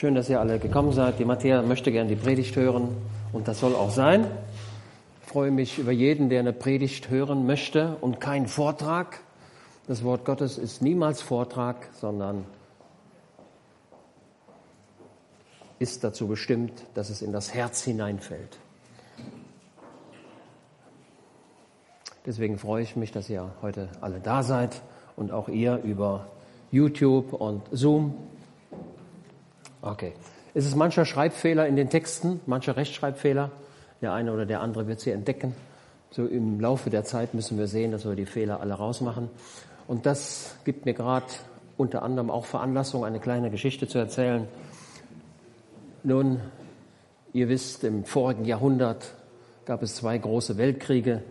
Schön, dass ihr alle gekommen seid. Die Matthäa möchte gern die Predigt hören und das soll auch sein. Ich freue mich über jeden, der eine Predigt hören möchte und keinen Vortrag. Das Wort Gottes ist niemals Vortrag, sondern ist dazu bestimmt, dass es in das Herz hineinfällt. Deswegen freue ich mich, dass ihr heute alle da seid und auch ihr über YouTube und Zoom. Okay. Es ist mancher Schreibfehler in den Texten, mancher Rechtschreibfehler. Der eine oder der andere wird sie entdecken. So im Laufe der Zeit müssen wir sehen, dass wir die Fehler alle rausmachen. Und das gibt mir gerade unter anderem auch Veranlassung, eine kleine Geschichte zu erzählen. Nun, ihr wisst, im vorigen Jahrhundert gab es zwei große Weltkriege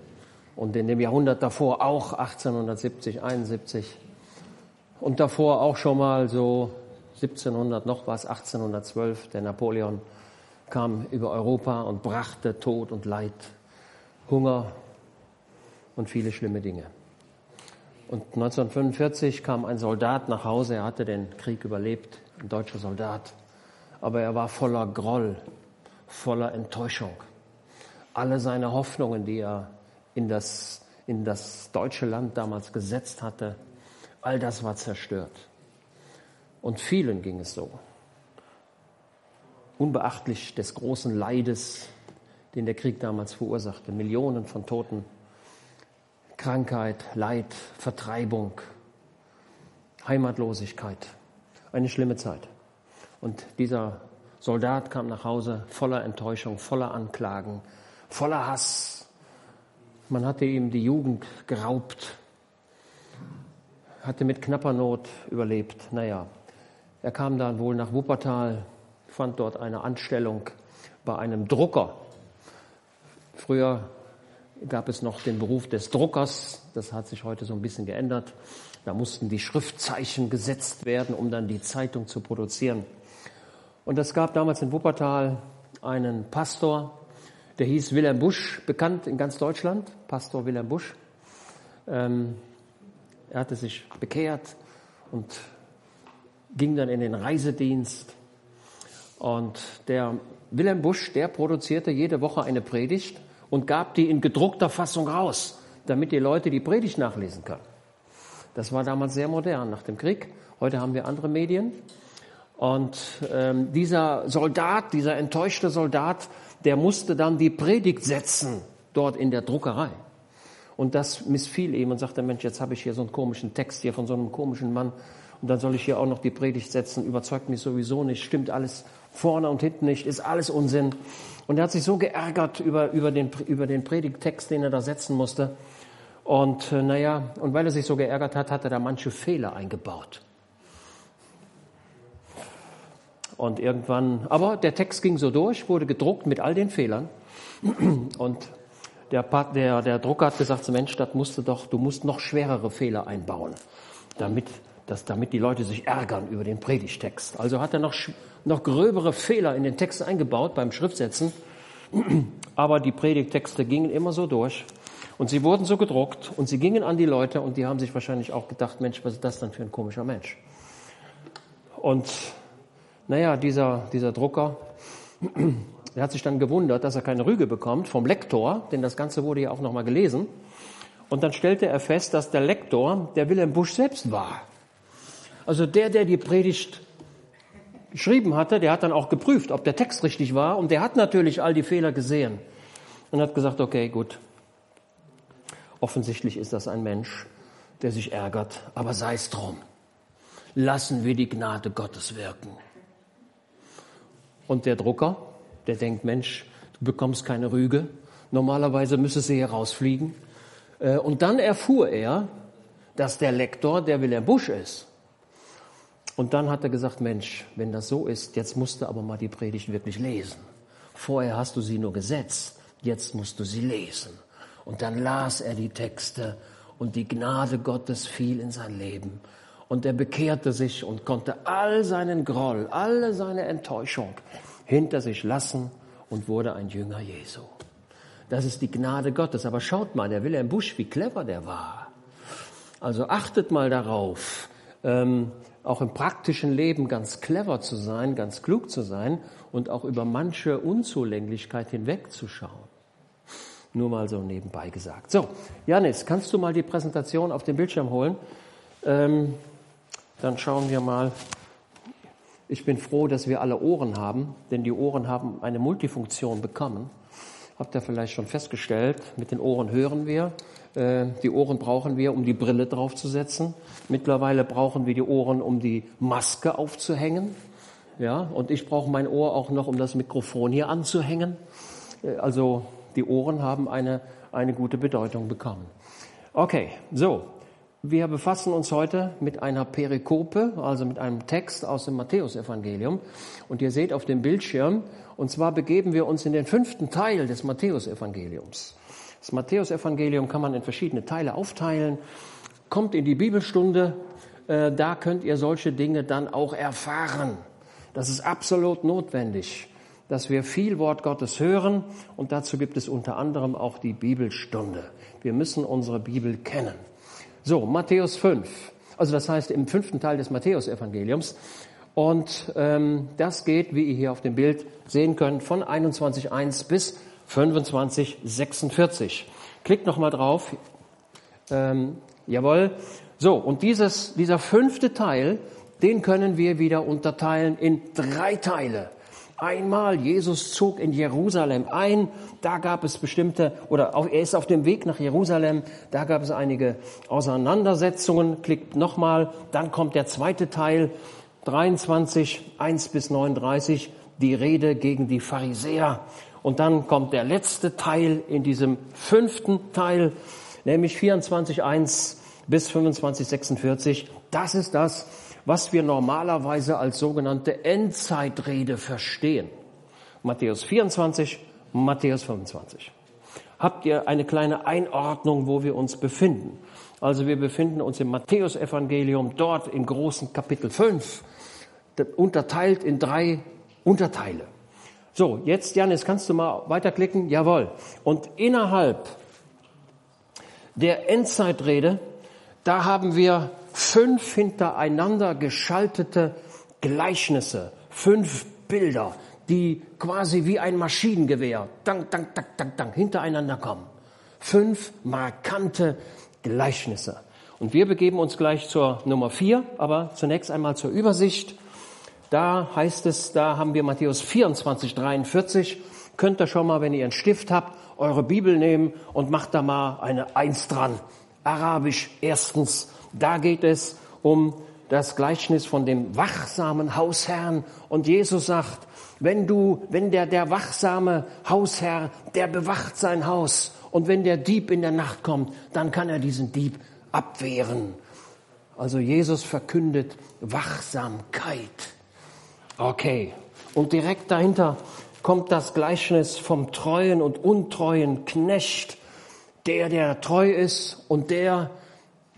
und in dem Jahrhundert davor auch 1870, 71 und davor auch schon mal so 1700 noch was, 1812, der Napoleon kam über Europa und brachte Tod und Leid, Hunger und viele schlimme Dinge. Und 1945 kam ein Soldat nach Hause, er hatte den Krieg überlebt, ein deutscher Soldat, aber er war voller Groll, voller Enttäuschung. Alle seine Hoffnungen, die er in das, in das deutsche Land damals gesetzt hatte, all das war zerstört. Und vielen ging es so. Unbeachtlich des großen Leides, den der Krieg damals verursachte. Millionen von Toten, Krankheit, Leid, Vertreibung, Heimatlosigkeit. Eine schlimme Zeit. Und dieser Soldat kam nach Hause voller Enttäuschung, voller Anklagen, voller Hass. Man hatte ihm die Jugend geraubt, hatte mit knapper Not überlebt. Naja, er kam dann wohl nach Wuppertal, fand dort eine Anstellung bei einem Drucker. Früher gab es noch den Beruf des Druckers, das hat sich heute so ein bisschen geändert. Da mussten die Schriftzeichen gesetzt werden, um dann die Zeitung zu produzieren. Und es gab damals in Wuppertal einen Pastor, der hieß Wilhelm Busch, bekannt in ganz Deutschland, Pastor Wilhelm Busch. Ähm, er hatte sich bekehrt und ging dann in den Reisedienst. Und der Wilhelm Busch, der produzierte jede Woche eine Predigt und gab die in gedruckter Fassung raus, damit die Leute die Predigt nachlesen können. Das war damals sehr modern nach dem Krieg. Heute haben wir andere Medien. Und ähm, dieser Soldat, dieser enttäuschte Soldat, der musste dann die Predigt setzen dort in der Druckerei. Und das missfiel ihm und sagte, Mensch, jetzt habe ich hier so einen komischen Text hier von so einem komischen Mann und dann soll ich hier auch noch die Predigt setzen, überzeugt mich sowieso nicht, stimmt alles vorne und hinten nicht, ist alles Unsinn. Und er hat sich so geärgert über, über, den, über den Predigttext, den er da setzen musste. Und äh, naja, und weil er sich so geärgert hat, hat er da manche Fehler eingebaut. Und irgendwann, aber der Text ging so durch, wurde gedruckt mit all den Fehlern. Und der, der, der Drucker hat gesagt, Mensch, das musst du doch, du musst noch schwerere Fehler einbauen, damit dass damit die Leute sich ärgern über den Predigtext. Also hat er noch, noch gröbere Fehler in den Text eingebaut beim Schriftsetzen. Aber die Predigtexte gingen immer so durch. Und sie wurden so gedruckt und sie gingen an die Leute und die haben sich wahrscheinlich auch gedacht, Mensch, was ist das denn für ein komischer Mensch? Und naja, dieser, dieser Drucker, der hat sich dann gewundert, dass er keine Rüge bekommt vom Lektor, denn das Ganze wurde ja auch nochmal gelesen. Und dann stellte er fest, dass der Lektor der Wilhelm Busch selbst war. Also der, der die Predigt geschrieben hatte, der hat dann auch geprüft, ob der Text richtig war. Und der hat natürlich all die Fehler gesehen und hat gesagt, okay, gut. Offensichtlich ist das ein Mensch, der sich ärgert, aber sei es drum. Lassen wir die Gnade Gottes wirken. Und der Drucker, der denkt, Mensch, du bekommst keine Rüge. Normalerweise müsse sie hier rausfliegen. Äh, und dann erfuhr er, dass der Lektor der Wilhelm Busch ist. Und dann hat er gesagt, Mensch, wenn das so ist, jetzt musst du aber mal die Predigt wirklich lesen. Vorher hast du sie nur gesetzt, jetzt musst du sie lesen. Und dann las er die Texte und die Gnade Gottes fiel in sein Leben. Und er bekehrte sich und konnte all seinen Groll, alle seine Enttäuschung hinter sich lassen und wurde ein Jünger Jesu. Das ist die Gnade Gottes. Aber schaut mal, der Wilhelm Busch, wie clever der war. Also achtet mal darauf, ähm, auch im praktischen Leben ganz clever zu sein, ganz klug zu sein und auch über manche Unzulänglichkeit hinwegzuschauen. Nur mal so nebenbei gesagt. So, Janis, kannst du mal die Präsentation auf den Bildschirm holen? Ähm, dann schauen wir mal. Ich bin froh, dass wir alle Ohren haben, denn die Ohren haben eine Multifunktion bekommen. Habt ihr vielleicht schon festgestellt, mit den Ohren hören wir. Äh, die Ohren brauchen wir, um die Brille draufzusetzen. Mittlerweile brauchen wir die Ohren, um die Maske aufzuhängen. Ja, und ich brauche mein Ohr auch noch, um das Mikrofon hier anzuhängen. Äh, also die Ohren haben eine, eine gute Bedeutung bekommen. Okay, so. Wir befassen uns heute mit einer Perikope, also mit einem Text aus dem Matthäusevangelium. Und ihr seht auf dem Bildschirm, und zwar begeben wir uns in den fünften Teil des Matthäusevangeliums. Das Matthäusevangelium kann man in verschiedene Teile aufteilen. Kommt in die Bibelstunde, äh, da könnt ihr solche Dinge dann auch erfahren. Das ist absolut notwendig dass wir viel Wort Gottes hören und dazu gibt es unter anderem auch die Bibelstunde. Wir müssen unsere Bibel kennen. So, Matthäus 5, also das heißt im fünften Teil des Matthäusevangeliums. Und ähm, das geht, wie ihr hier auf dem Bild sehen könnt, von 21.1 bis 25.46. Klickt nochmal drauf. Ähm, jawohl. So, und dieses, dieser fünfte Teil, den können wir wieder unterteilen in drei Teile. Einmal, Jesus zog in Jerusalem ein, da gab es bestimmte, oder er ist auf dem Weg nach Jerusalem, da gab es einige Auseinandersetzungen, klickt nochmal, dann kommt der zweite Teil, 23, 1 bis 39, die Rede gegen die Pharisäer. Und dann kommt der letzte Teil in diesem fünften Teil, nämlich 24, 1 bis 25, 46. Das ist das, was wir normalerweise als sogenannte Endzeitrede verstehen. Matthäus 24, Matthäus 25. Habt ihr eine kleine Einordnung, wo wir uns befinden? Also wir befinden uns im Matthäusevangelium, dort im großen Kapitel 5, unterteilt in drei Unterteile. So, jetzt Janis, kannst du mal weiterklicken? Jawohl. Und innerhalb der Endzeitrede, da haben wir fünf hintereinander geschaltete Gleichnisse, fünf Bilder, die quasi wie ein Maschinengewehr, dank, dank, dank, dank, dank, hintereinander kommen. Fünf markante Gleichnisse. Und wir begeben uns gleich zur Nummer vier, aber zunächst einmal zur Übersicht. Da heißt es, da haben wir Matthäus 24, 43. Könnt ihr schon mal, wenn ihr einen Stift habt, eure Bibel nehmen und macht da mal eine Eins dran. Arabisch erstens da geht es um das Gleichnis von dem wachsamen Hausherrn. Und Jesus sagt, wenn du, wenn der, der wachsame Hausherr, der bewacht sein Haus. Und wenn der Dieb in der Nacht kommt, dann kann er diesen Dieb abwehren. Also Jesus verkündet Wachsamkeit. Okay. Und direkt dahinter kommt das Gleichnis vom treuen und untreuen Knecht. Der, der treu ist und der,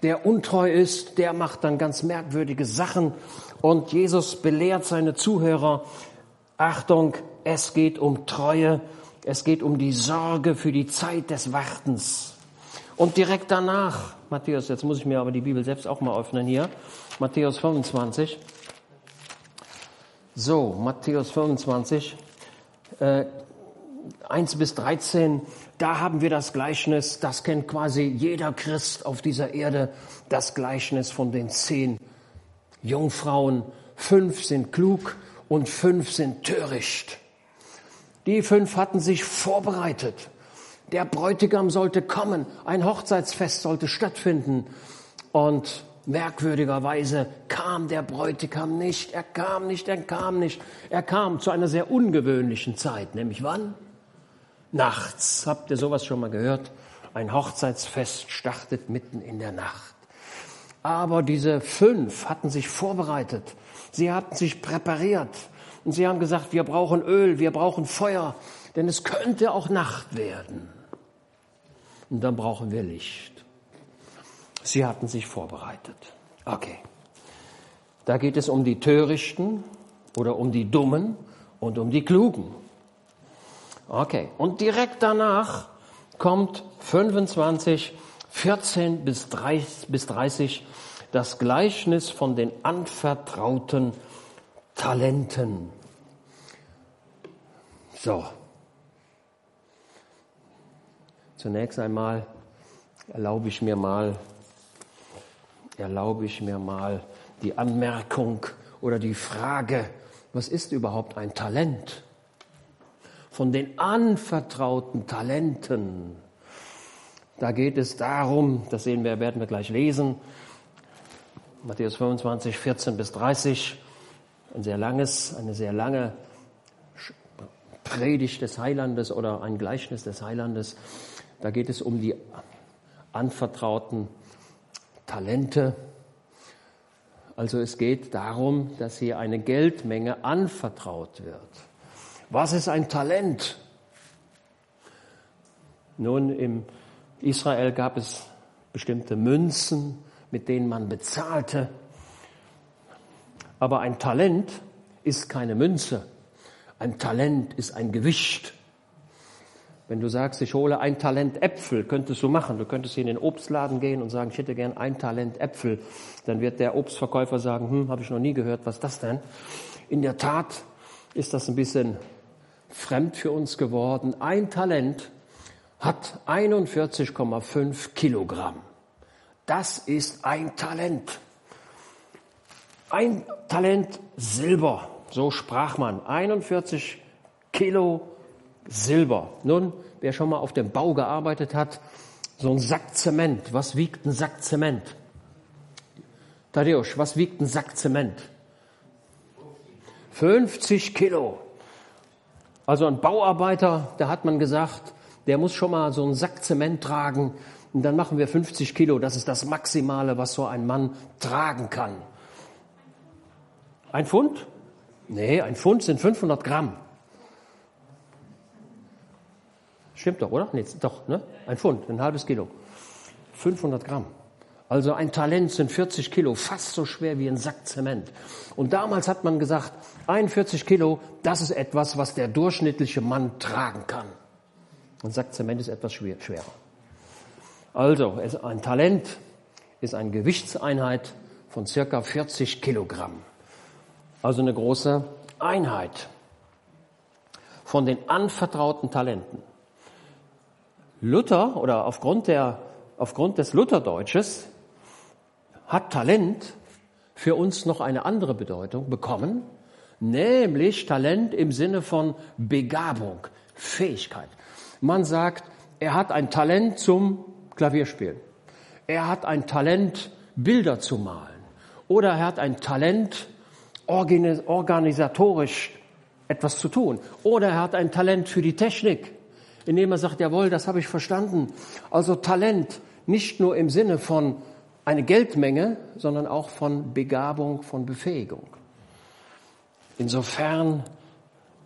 der untreu ist, der macht dann ganz merkwürdige Sachen. Und Jesus belehrt seine Zuhörer, Achtung, es geht um Treue, es geht um die Sorge für die Zeit des Wartens. Und direkt danach, Matthäus, jetzt muss ich mir aber die Bibel selbst auch mal öffnen hier, Matthäus 25. So, Matthäus 25, äh, 1 bis 13, da haben wir das Gleichnis, das kennt quasi jeder Christ auf dieser Erde, das Gleichnis von den zehn Jungfrauen. Fünf sind klug und fünf sind töricht. Die fünf hatten sich vorbereitet. Der Bräutigam sollte kommen, ein Hochzeitsfest sollte stattfinden. Und merkwürdigerweise kam der Bräutigam nicht, er kam nicht, er kam nicht. Er kam zu einer sehr ungewöhnlichen Zeit, nämlich wann? nachts. Habt ihr sowas schon mal gehört? Ein Hochzeitsfest startet mitten in der Nacht. Aber diese fünf hatten sich vorbereitet. Sie hatten sich präpariert. Und sie haben gesagt, wir brauchen Öl, wir brauchen Feuer, denn es könnte auch Nacht werden. Und dann brauchen wir Licht. Sie hatten sich vorbereitet. Okay. Da geht es um die Törichten oder um die Dummen und um die Klugen. Okay. Und direkt danach kommt 25, 14 bis 30, bis 30 das Gleichnis von den anvertrauten Talenten. So. Zunächst einmal erlaube ich mir mal, erlaube ich mir mal die Anmerkung oder die Frage, was ist überhaupt ein Talent? Von den anvertrauten Talenten. Da geht es darum, das sehen wir, werden wir gleich lesen, Matthäus 25, 14 bis 30, ein sehr langes, eine sehr lange Predigt des Heilandes oder ein Gleichnis des Heilandes. Da geht es um die anvertrauten Talente. Also es geht darum, dass hier eine Geldmenge anvertraut wird. Was ist ein Talent? Nun, im Israel gab es bestimmte Münzen, mit denen man bezahlte. Aber ein Talent ist keine Münze. Ein Talent ist ein Gewicht. Wenn du sagst, ich hole ein Talent Äpfel, könntest du machen. Du könntest hier in den Obstladen gehen und sagen, ich hätte gern ein Talent Äpfel. Dann wird der Obstverkäufer sagen, hm, habe ich noch nie gehört, was ist das denn? In der Tat ist das ein bisschen fremd für uns geworden. Ein Talent hat 41,5 Kilogramm. Das ist ein Talent. Ein Talent Silber, so sprach man. 41 Kilo Silber. Nun, wer schon mal auf dem Bau gearbeitet hat, so ein Sack Zement. Was wiegt ein Sack Zement? Tadeusz, was wiegt ein Sack Zement? 50 Kilo. Also ein Bauarbeiter, da hat man gesagt, der muss schon mal so einen Sack Zement tragen und dann machen wir 50 Kilo. Das ist das Maximale, was so ein Mann tragen kann. Ein Pfund? Nee, ein Pfund sind 500 Gramm. Stimmt doch, oder? Nee, doch, ne? Ein Pfund, ein halbes Kilo. 500 Gramm. Also ein Talent sind 40 Kilo, fast so schwer wie ein Sack Zement. Und damals hat man gesagt, 41 Kilo, das ist etwas, was der durchschnittliche Mann tragen kann. Ein Sack Zement ist etwas schwerer. Also, ein Talent ist eine Gewichtseinheit von circa 40 Kilogramm. Also eine große Einheit von den anvertrauten Talenten. Luther oder aufgrund, der, aufgrund des Lutherdeutsches hat Talent für uns noch eine andere Bedeutung bekommen, nämlich Talent im Sinne von Begabung, Fähigkeit. Man sagt, er hat ein Talent zum Klavierspielen. Er hat ein Talent, Bilder zu malen. Oder er hat ein Talent, organisatorisch etwas zu tun. Oder er hat ein Talent für die Technik, indem er sagt, jawohl, das habe ich verstanden. Also Talent nicht nur im Sinne von eine Geldmenge, sondern auch von Begabung, von Befähigung. Insofern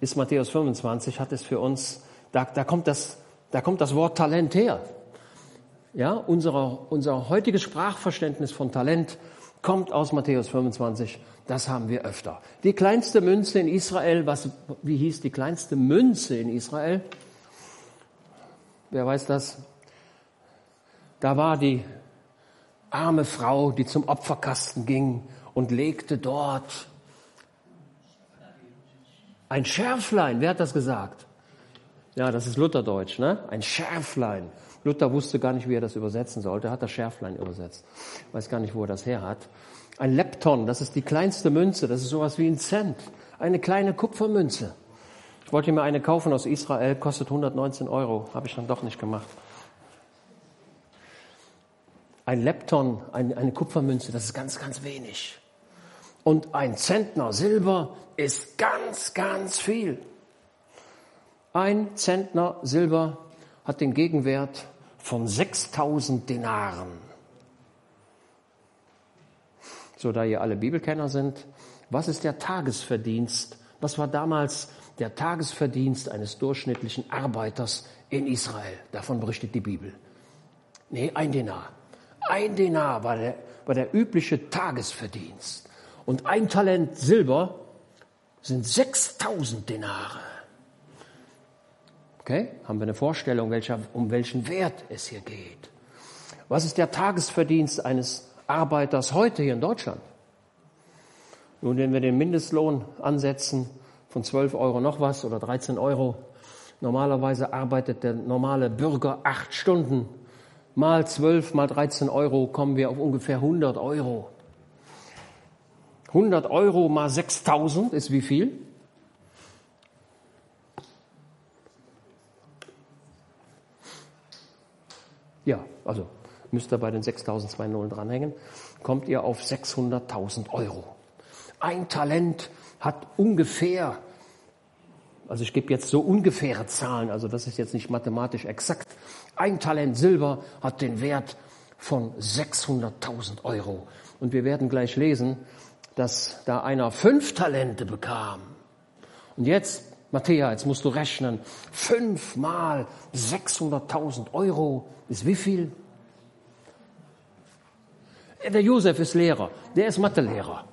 ist Matthäus 25, hat es für uns, da, da, kommt, das, da kommt das Wort Talent her. Ja, unser, unser heutiges Sprachverständnis von Talent kommt aus Matthäus 25. Das haben wir öfter. Die kleinste Münze in Israel, was, wie hieß die kleinste Münze in Israel? Wer weiß das? Da war die arme Frau, die zum Opferkasten ging und legte dort ein Schärflein. Wer hat das gesagt? Ja, das ist Lutherdeutsch, ne? Ein Schärflein. Luther wusste gar nicht, wie er das übersetzen sollte. Er hat das Schärflein übersetzt. Weiß gar nicht, wo er das her hat. Ein Lepton, das ist die kleinste Münze. Das ist sowas wie ein Cent. Eine kleine Kupfermünze. Ich wollte mir eine kaufen aus Israel, kostet 119 Euro. Habe ich dann doch nicht gemacht. Ein Lepton, eine Kupfermünze, das ist ganz, ganz wenig. Und ein Zentner Silber ist ganz, ganz viel. Ein Zentner Silber hat den Gegenwert von 6000 Denaren. So, da ihr alle Bibelkenner sind, was ist der Tagesverdienst? Was war damals der Tagesverdienst eines durchschnittlichen Arbeiters in Israel? Davon berichtet die Bibel. Nee, ein Denar. Ein Denar war der, war der übliche Tagesverdienst. Und ein Talent Silber sind 6000 Denare. Okay? Haben wir eine Vorstellung, welcher, um welchen Wert es hier geht? Was ist der Tagesverdienst eines Arbeiters heute hier in Deutschland. Nun, wenn wir den Mindestlohn ansetzen von 12 Euro noch was oder 13 Euro, normalerweise arbeitet der normale Bürger acht Stunden. Mal 12, mal 13 Euro kommen wir auf ungefähr 100 Euro. 100 Euro mal 6000 ist wie viel? Ja, also müsst ihr bei den 6.000 Nullen dranhängen, kommt ihr auf 600.000 Euro. Ein Talent hat ungefähr, also ich gebe jetzt so ungefähre Zahlen, also das ist jetzt nicht mathematisch exakt, ein Talent Silber hat den Wert von 600.000 Euro. Und wir werden gleich lesen, dass da einer fünf Talente bekam. Und jetzt, Matthäa, jetzt musst du rechnen, fünf mal 600.000 Euro ist wie viel? Der Josef ist Lehrer, der ist Mathelehrer.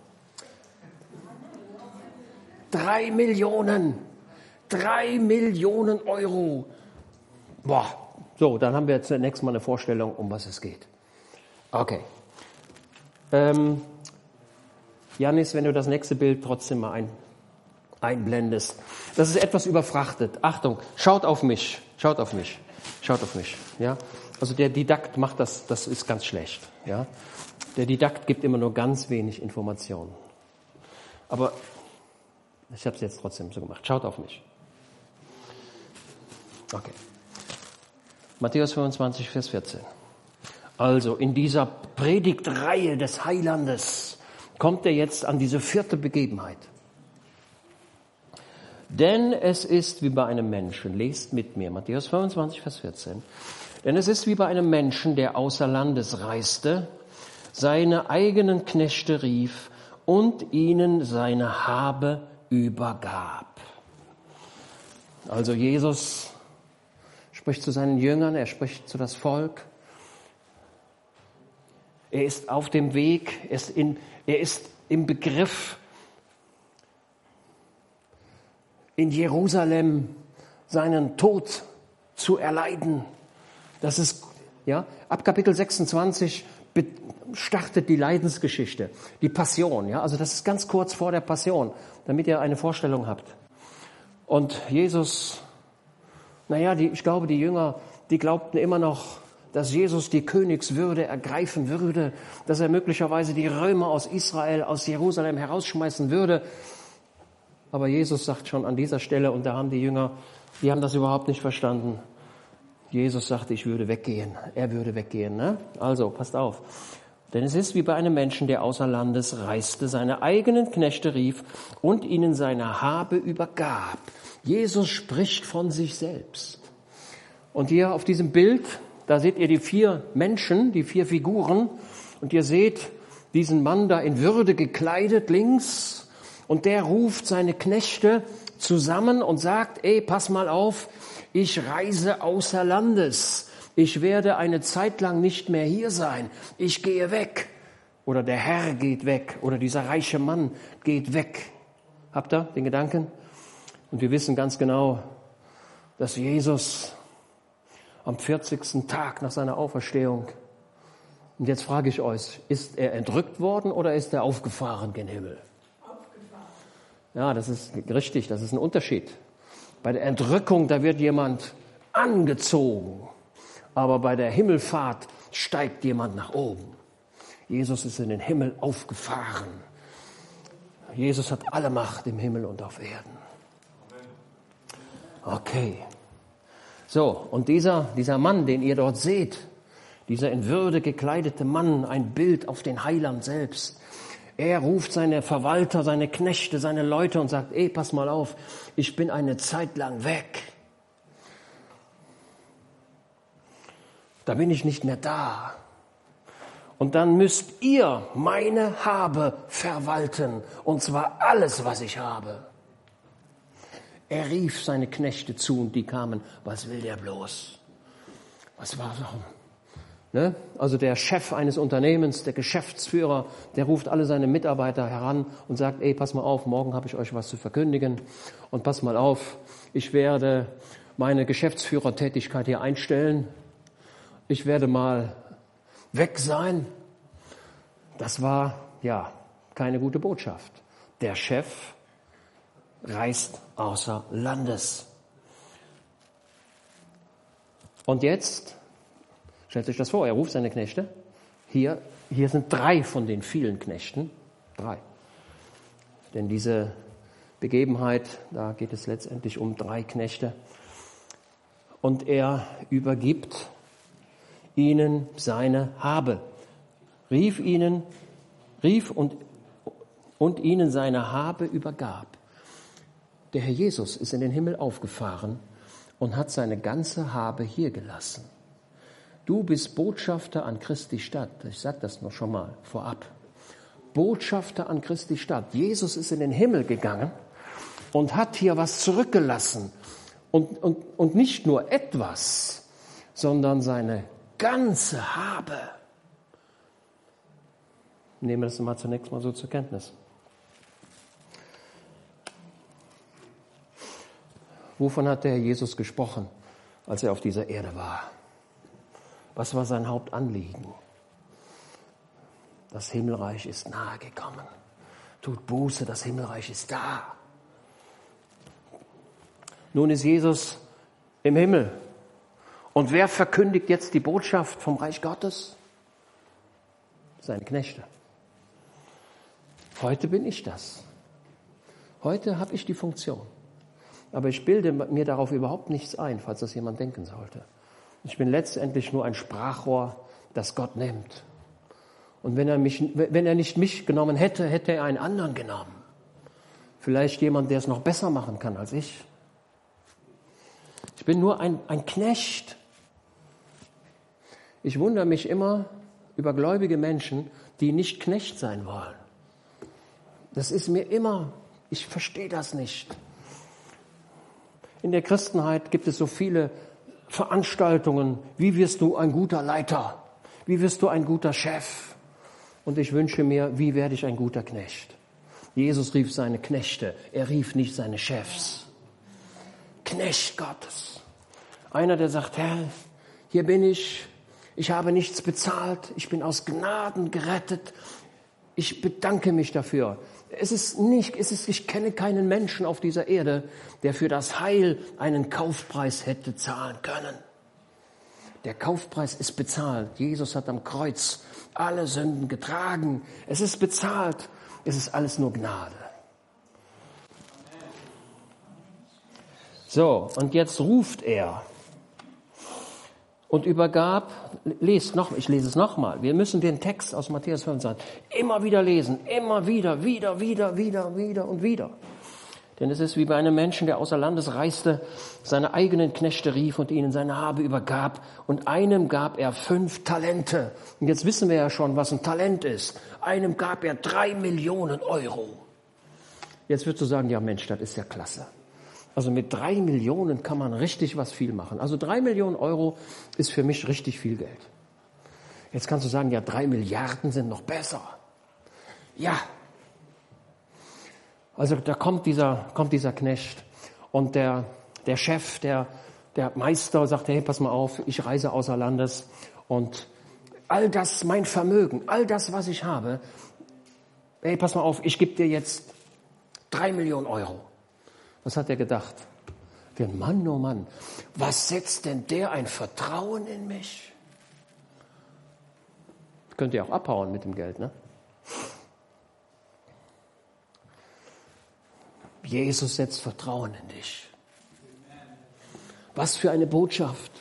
Drei Millionen, drei Millionen Euro. Boah, so, dann haben wir zunächst mal eine Vorstellung, um was es geht. Okay. Ähm, Janis, wenn du das nächste Bild trotzdem mal ein, einblendest. Das ist etwas überfrachtet. Achtung, schaut auf mich, schaut auf mich, schaut auf mich. Ja, also der Didakt macht das, das ist ganz schlecht. Ja, der Didakt gibt immer nur ganz wenig Informationen. Aber ich habe es jetzt trotzdem so gemacht. Schaut auf mich. Okay. Matthäus 25, Vers 14. Also in dieser Predigtreihe des Heilandes kommt er jetzt an diese vierte Begebenheit. Denn es ist wie bei einem Menschen, lest mit mir, Matthäus 25, Vers 14. Denn es ist wie bei einem Menschen, der außer Landes reiste, seine eigenen Knechte rief und ihnen seine Habe übergab. Also Jesus spricht zu seinen Jüngern, er spricht zu das Volk. Er ist auf dem Weg, er ist, in, er ist im Begriff, in Jerusalem seinen Tod zu erleiden. Das ist, ja, ab Kapitel 26 startet die Leidensgeschichte, die Passion, ja, also das ist ganz kurz vor der Passion, damit ihr eine Vorstellung habt. Und Jesus, naja, die, ich glaube, die Jünger, die glaubten immer noch, dass Jesus die Königswürde ergreifen würde, dass er möglicherweise die Römer aus Israel, aus Jerusalem herausschmeißen würde. Aber Jesus sagt schon an dieser Stelle, und da haben die Jünger, die haben das überhaupt nicht verstanden. Jesus sagte, ich würde weggehen. Er würde weggehen. Ne? Also, passt auf. Denn es ist wie bei einem Menschen, der außer Landes reiste, seine eigenen Knechte rief und ihnen seine Habe übergab. Jesus spricht von sich selbst. Und hier auf diesem Bild, da seht ihr die vier Menschen, die vier Figuren. Und ihr seht diesen Mann da in Würde gekleidet links. Und der ruft seine Knechte zusammen und sagt, ey, pass mal auf, ich reise außer Landes. Ich werde eine Zeit lang nicht mehr hier sein. Ich gehe weg. Oder der Herr geht weg. Oder dieser reiche Mann geht weg. Habt ihr den Gedanken? Und wir wissen ganz genau, dass Jesus am 40. Tag nach seiner Auferstehung, und jetzt frage ich euch, ist er entrückt worden oder ist er aufgefahren gen Himmel? Aufgefahren. Ja, das ist richtig, das ist ein Unterschied. Bei der Entrückung, da wird jemand angezogen, aber bei der Himmelfahrt steigt jemand nach oben. Jesus ist in den Himmel aufgefahren. Jesus hat alle Macht im Himmel und auf Erden. Okay. So, und dieser, dieser Mann, den ihr dort seht, dieser in Würde gekleidete Mann, ein Bild auf den Heiland selbst, er ruft seine Verwalter, seine Knechte, seine Leute und sagt, ey, pass mal auf, ich bin eine Zeit lang weg. Da bin ich nicht mehr da. Und dann müsst ihr meine Habe verwalten, und zwar alles, was ich habe. Er rief seine Knechte zu und die kamen, was will der bloß? Was war so? Ne? Also der Chef eines Unternehmens, der Geschäftsführer, der ruft alle seine Mitarbeiter heran und sagt, ey, pass mal auf, morgen habe ich euch was zu verkündigen und pass mal auf, ich werde meine Geschäftsführertätigkeit hier einstellen. Ich werde mal weg sein. Das war, ja, keine gute Botschaft. Der Chef reist außer Landes. Und jetzt, stellt sich das vor, er ruft seine Knechte. Hier, hier sind drei von den vielen Knechten. Drei. Denn diese Begebenheit, da geht es letztendlich um drei Knechte. Und er übergibt ihnen seine Habe. Rief ihnen, rief und, und ihnen seine Habe übergab. Der Herr Jesus ist in den Himmel aufgefahren und hat seine ganze Habe hier gelassen. Du bist Botschafter an Christi Stadt. Ich sage das noch schon mal vorab. Botschafter an Christi Stadt. Jesus ist in den Himmel gegangen und hat hier was zurückgelassen. Und, und, und nicht nur etwas, sondern seine ganze Habe. Nehmen wir das mal zunächst mal so zur Kenntnis. Wovon hat der Herr Jesus gesprochen, als er auf dieser Erde war? Was war sein Hauptanliegen? Das Himmelreich ist nahe gekommen. Tut Buße, das Himmelreich ist da. Nun ist Jesus im Himmel. Und wer verkündigt jetzt die Botschaft vom Reich Gottes? Seine Knechte. Heute bin ich das. Heute habe ich die Funktion. Aber ich bilde mir darauf überhaupt nichts ein, falls das jemand denken sollte. Ich bin letztendlich nur ein Sprachrohr, das Gott nimmt. Und wenn er, mich, wenn er nicht mich genommen hätte, hätte er einen anderen genommen. Vielleicht jemand, der es noch besser machen kann als ich. Ich bin nur ein, ein Knecht. Ich wundere mich immer über gläubige Menschen, die nicht Knecht sein wollen. Das ist mir immer, ich verstehe das nicht. In der Christenheit gibt es so viele Veranstaltungen. Wie wirst du ein guter Leiter? Wie wirst du ein guter Chef? Und ich wünsche mir, wie werde ich ein guter Knecht? Jesus rief seine Knechte, er rief nicht seine Chefs. Knecht Gottes. Einer, der sagt, Herr, hier bin ich, ich habe nichts bezahlt, ich bin aus Gnaden gerettet, ich bedanke mich dafür. Es ist nicht, es ist, ich kenne keinen Menschen auf dieser Erde, der für das Heil einen Kaufpreis hätte zahlen können. Der Kaufpreis ist bezahlt. Jesus hat am Kreuz alle Sünden getragen. Es ist bezahlt. Es ist alles nur Gnade. So, und jetzt ruft er und übergab, lest noch, ich lese es nochmal, wir müssen den Text aus Matthäus 25 immer wieder lesen, immer wieder, wieder, wieder, wieder, wieder und wieder. Denn es ist wie bei einem Menschen, der außer Landes reiste, seine eigenen Knechte rief und ihnen seine Habe übergab. Und einem gab er fünf Talente. Und jetzt wissen wir ja schon, was ein Talent ist. Einem gab er drei Millionen Euro. Jetzt würdest du sagen, ja Mensch, das ist ja klasse. Also mit drei Millionen kann man richtig was viel machen. Also drei Millionen Euro ist für mich richtig viel Geld. Jetzt kannst du sagen, ja, drei Milliarden sind noch besser. Ja. Also da kommt dieser, kommt dieser Knecht und der, der Chef, der, der Meister sagt, hey, pass mal auf, ich reise außer Landes und all das, mein Vermögen, all das, was ich habe, hey, pass mal auf, ich gebe dir jetzt drei Millionen Euro. Was hat er gedacht? Der Mann, oh Mann, was setzt denn der ein Vertrauen in mich? Könnt ihr auch abhauen mit dem Geld, ne? Jesus setzt Vertrauen in dich. Was für eine Botschaft.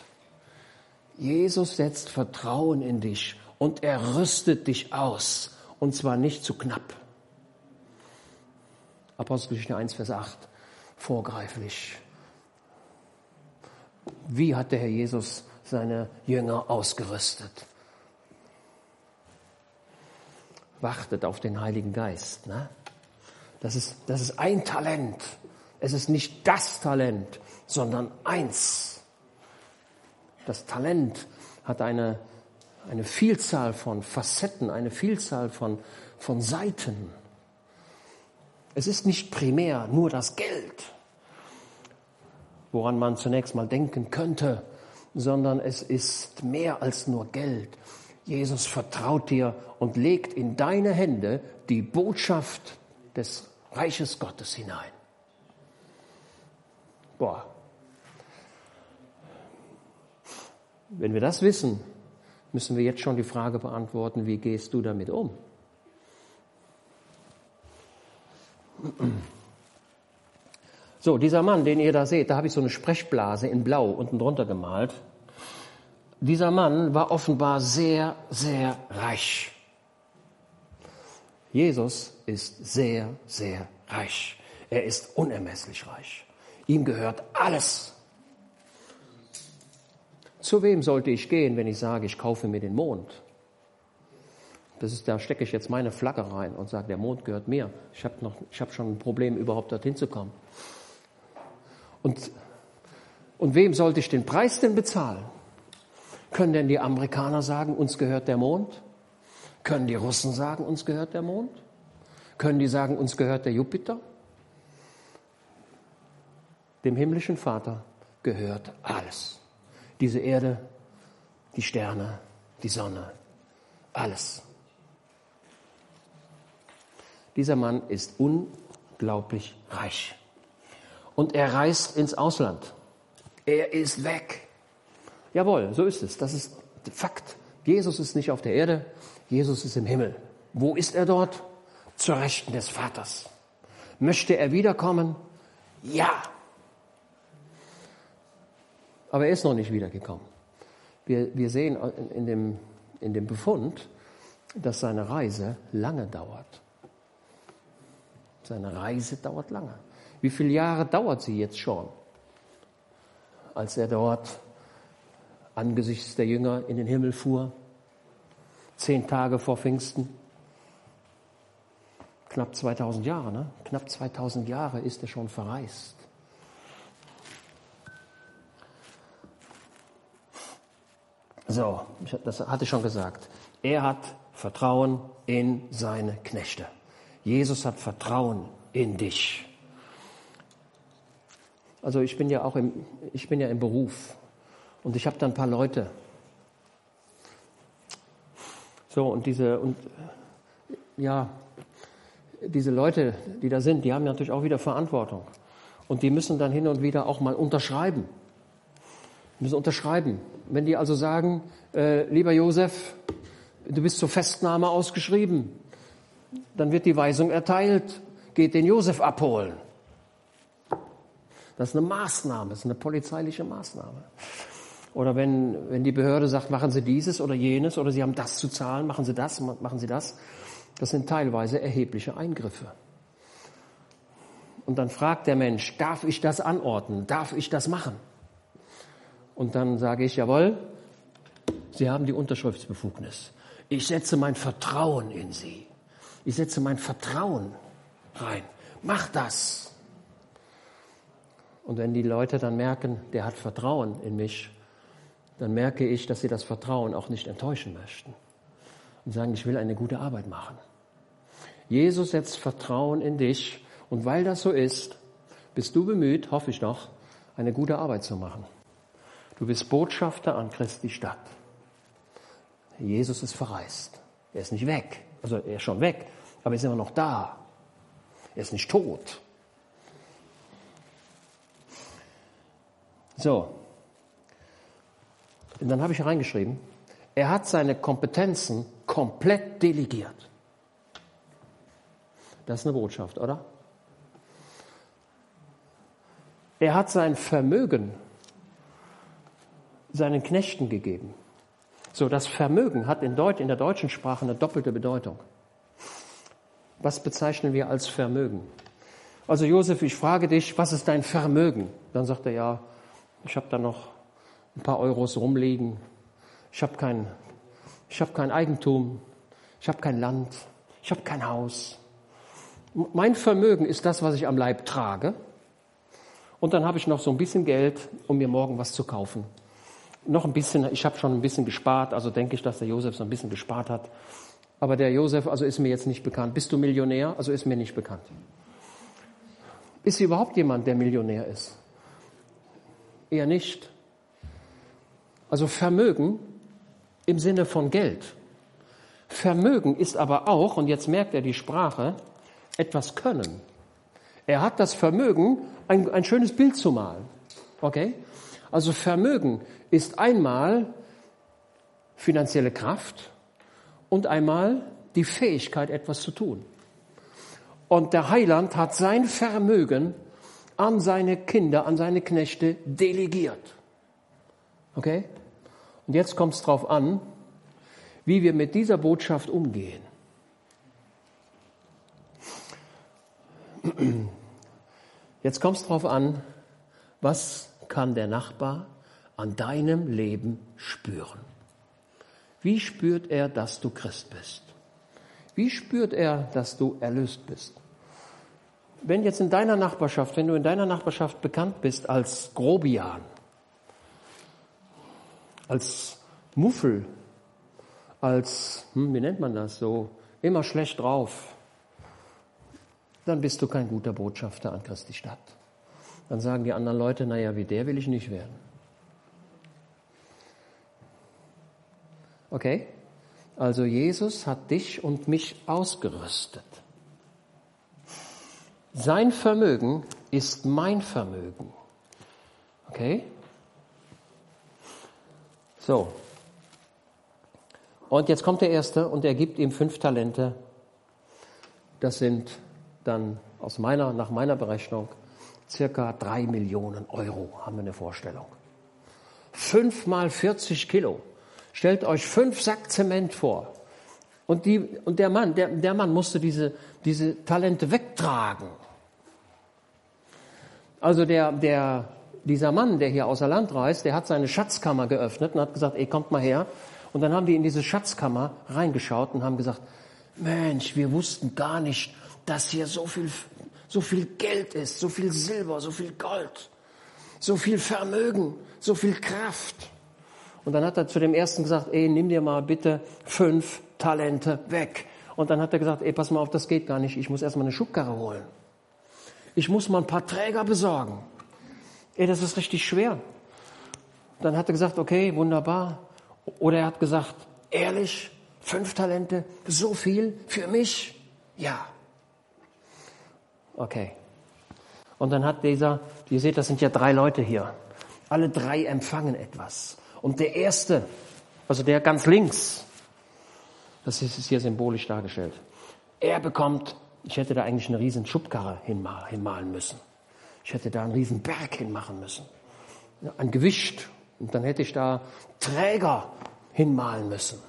Jesus setzt Vertrauen in dich und er rüstet dich aus. Und zwar nicht zu knapp. Apostelgeschichte 1, Vers 8 vorgreiflich. Wie hat der Herr Jesus seine Jünger ausgerüstet? Wartet auf den Heiligen Geist. Ne? Das, ist, das ist ein Talent. Es ist nicht das Talent, sondern eins. Das Talent hat eine, eine Vielzahl von Facetten, eine Vielzahl von, von Seiten. Es ist nicht primär nur das Geld, woran man zunächst mal denken könnte, sondern es ist mehr als nur Geld. Jesus vertraut dir und legt in deine Hände die Botschaft des Reiches Gottes hinein. Boah. Wenn wir das wissen, müssen wir jetzt schon die Frage beantworten, wie gehst du damit um? So, dieser Mann, den ihr da seht, da habe ich so eine Sprechblase in Blau unten drunter gemalt. Dieser Mann war offenbar sehr, sehr reich. Jesus ist sehr, sehr reich. Er ist unermesslich reich. Ihm gehört alles. Zu wem sollte ich gehen, wenn ich sage, ich kaufe mir den Mond? Das ist, da stecke ich jetzt meine Flagge rein und sage, der Mond gehört mir. Ich habe habe schon ein Problem, überhaupt dorthin zu kommen. Und, und wem sollte ich den Preis denn bezahlen? Können denn die Amerikaner sagen, uns gehört der Mond? Können die Russen sagen, uns gehört der Mond? Können die sagen, uns gehört der Jupiter? Dem himmlischen Vater gehört alles. Diese Erde, die Sterne, die Sonne, alles. Dieser Mann ist unglaublich reich. Und er reist ins Ausland. Er ist weg. Jawohl, so ist es. Das ist Fakt. Jesus ist nicht auf der Erde, Jesus ist im Himmel. Wo ist er dort? Zur Rechten des Vaters. Möchte er wiederkommen? Ja. Aber er ist noch nicht wiedergekommen. Wir, wir sehen in dem, in dem Befund, dass seine Reise lange dauert. Seine Reise dauert lange. Wie viele Jahre dauert sie jetzt schon, als er dort angesichts der Jünger in den Himmel fuhr? Zehn Tage vor Pfingsten. Knapp 2000 Jahre, ne? Knapp 2000 Jahre ist er schon verreist. So, das hatte ich schon gesagt. Er hat Vertrauen in seine Knechte. Jesus hat Vertrauen in dich. Also ich bin ja auch im, ich bin ja im Beruf und ich habe da ein paar Leute. So und diese und ja diese Leute, die da sind, die haben ja natürlich auch wieder Verantwortung und die müssen dann hin und wieder auch mal unterschreiben. Müssen unterschreiben. Wenn die also sagen, äh, lieber Josef, du bist zur Festnahme ausgeschrieben, dann wird die Weisung erteilt, geht den Josef abholen. Das ist eine Maßnahme, das ist eine polizeiliche Maßnahme. Oder wenn, wenn die Behörde sagt, machen Sie dieses oder jenes oder Sie haben das zu zahlen, machen Sie das, machen Sie das. Das sind teilweise erhebliche Eingriffe. Und dann fragt der Mensch, darf ich das anordnen? Darf ich das machen? Und dann sage ich, jawohl, Sie haben die Unterschriftsbefugnis. Ich setze mein Vertrauen in Sie. Ich setze mein Vertrauen rein. Mach das. Und wenn die Leute dann merken, der hat Vertrauen in mich, dann merke ich, dass sie das Vertrauen auch nicht enttäuschen möchten und sagen, ich will eine gute Arbeit machen. Jesus setzt Vertrauen in dich und weil das so ist, bist du bemüht, hoffe ich doch, eine gute Arbeit zu machen. Du bist Botschafter an Christi Stadt. Jesus ist verreist. Er ist nicht weg. Also er ist schon weg, aber er ist immer noch da. Er ist nicht tot. So. Und dann habe ich reingeschrieben, er hat seine Kompetenzen komplett delegiert. Das ist eine Botschaft, oder? Er hat sein Vermögen seinen Knechten gegeben. So, das Vermögen hat in, Deut in der deutschen Sprache eine doppelte Bedeutung. Was bezeichnen wir als Vermögen? Also Josef, ich frage dich, was ist dein Vermögen? Dann sagt er, ja, ich habe da noch ein paar Euros rumliegen. Ich habe kein, ich hab kein Eigentum. Ich habe kein Land. Ich habe kein Haus. Mein Vermögen ist das, was ich am Leib trage. Und dann habe ich noch so ein bisschen Geld, um mir morgen was zu kaufen. Noch ein bisschen, ich habe schon ein bisschen gespart, also denke ich, dass der Josef so ein bisschen gespart hat. Aber der Josef, also ist mir jetzt nicht bekannt. Bist du Millionär? Also ist mir nicht bekannt. Ist hier überhaupt jemand, der Millionär ist? Eher nicht. Also Vermögen im Sinne von Geld Vermögen ist aber auch, und jetzt merkt er die Sprache, etwas können. Er hat das Vermögen, ein, ein schönes Bild zu malen. Okay? Also Vermögen ist einmal finanzielle Kraft und einmal die Fähigkeit, etwas zu tun. Und der Heiland hat sein Vermögen an seine Kinder, an seine Knechte delegiert. Okay? Und jetzt kommt es darauf an, wie wir mit dieser Botschaft umgehen. Jetzt kommt es darauf an, was kann der Nachbar an deinem Leben spüren? Wie spürt er, dass du Christ bist? Wie spürt er, dass du erlöst bist? Wenn jetzt in deiner Nachbarschaft, wenn du in deiner Nachbarschaft bekannt bist als Grobian, als Muffel, als, hm, wie nennt man das so, immer schlecht drauf, dann bist du kein guter Botschafter an Christi Stadt. Dann sagen die anderen Leute, naja, wie der will ich nicht werden. Okay? Also Jesus hat dich und mich ausgerüstet. Sein Vermögen ist mein Vermögen. Okay? So. Und jetzt kommt der Erste und er gibt ihm fünf Talente. Das sind dann aus meiner, nach meiner Berechnung circa drei Millionen Euro, haben wir eine Vorstellung. Fünf mal 40 Kilo. Stellt euch fünf Sack Zement vor. Und, die, und der Mann, der, der Mann musste diese, diese Talente wegtragen. Also der, der, dieser Mann, der hier außer Land reist, der hat seine Schatzkammer geöffnet und hat gesagt, ey, kommt mal her. Und dann haben die in diese Schatzkammer reingeschaut und haben gesagt, Mensch, wir wussten gar nicht, dass hier so viel, so viel Geld ist, so viel Silber, so viel Gold, so viel Vermögen, so viel Kraft. Und dann hat er zu dem ersten gesagt, ey, nimm dir mal bitte fünf Talente weg. Und dann hat er gesagt, ey, pass mal auf, das geht gar nicht. Ich muss erstmal eine Schubkarre holen. Ich muss mal ein paar Träger besorgen. Ey, das ist richtig schwer. Dann hat er gesagt, okay, wunderbar. Oder er hat gesagt, ehrlich, fünf Talente, so viel für mich? Ja. Okay. Und dann hat dieser, ihr seht, das sind ja drei Leute hier. Alle drei empfangen etwas. Und der erste, also der ganz links, das ist hier symbolisch dargestellt, er bekommt, ich hätte da eigentlich eine riesen Schubkarre hinmalen müssen. Ich hätte da einen riesen Berg hinmachen müssen. Ein Gewicht. Und dann hätte ich da Träger hinmalen müssen.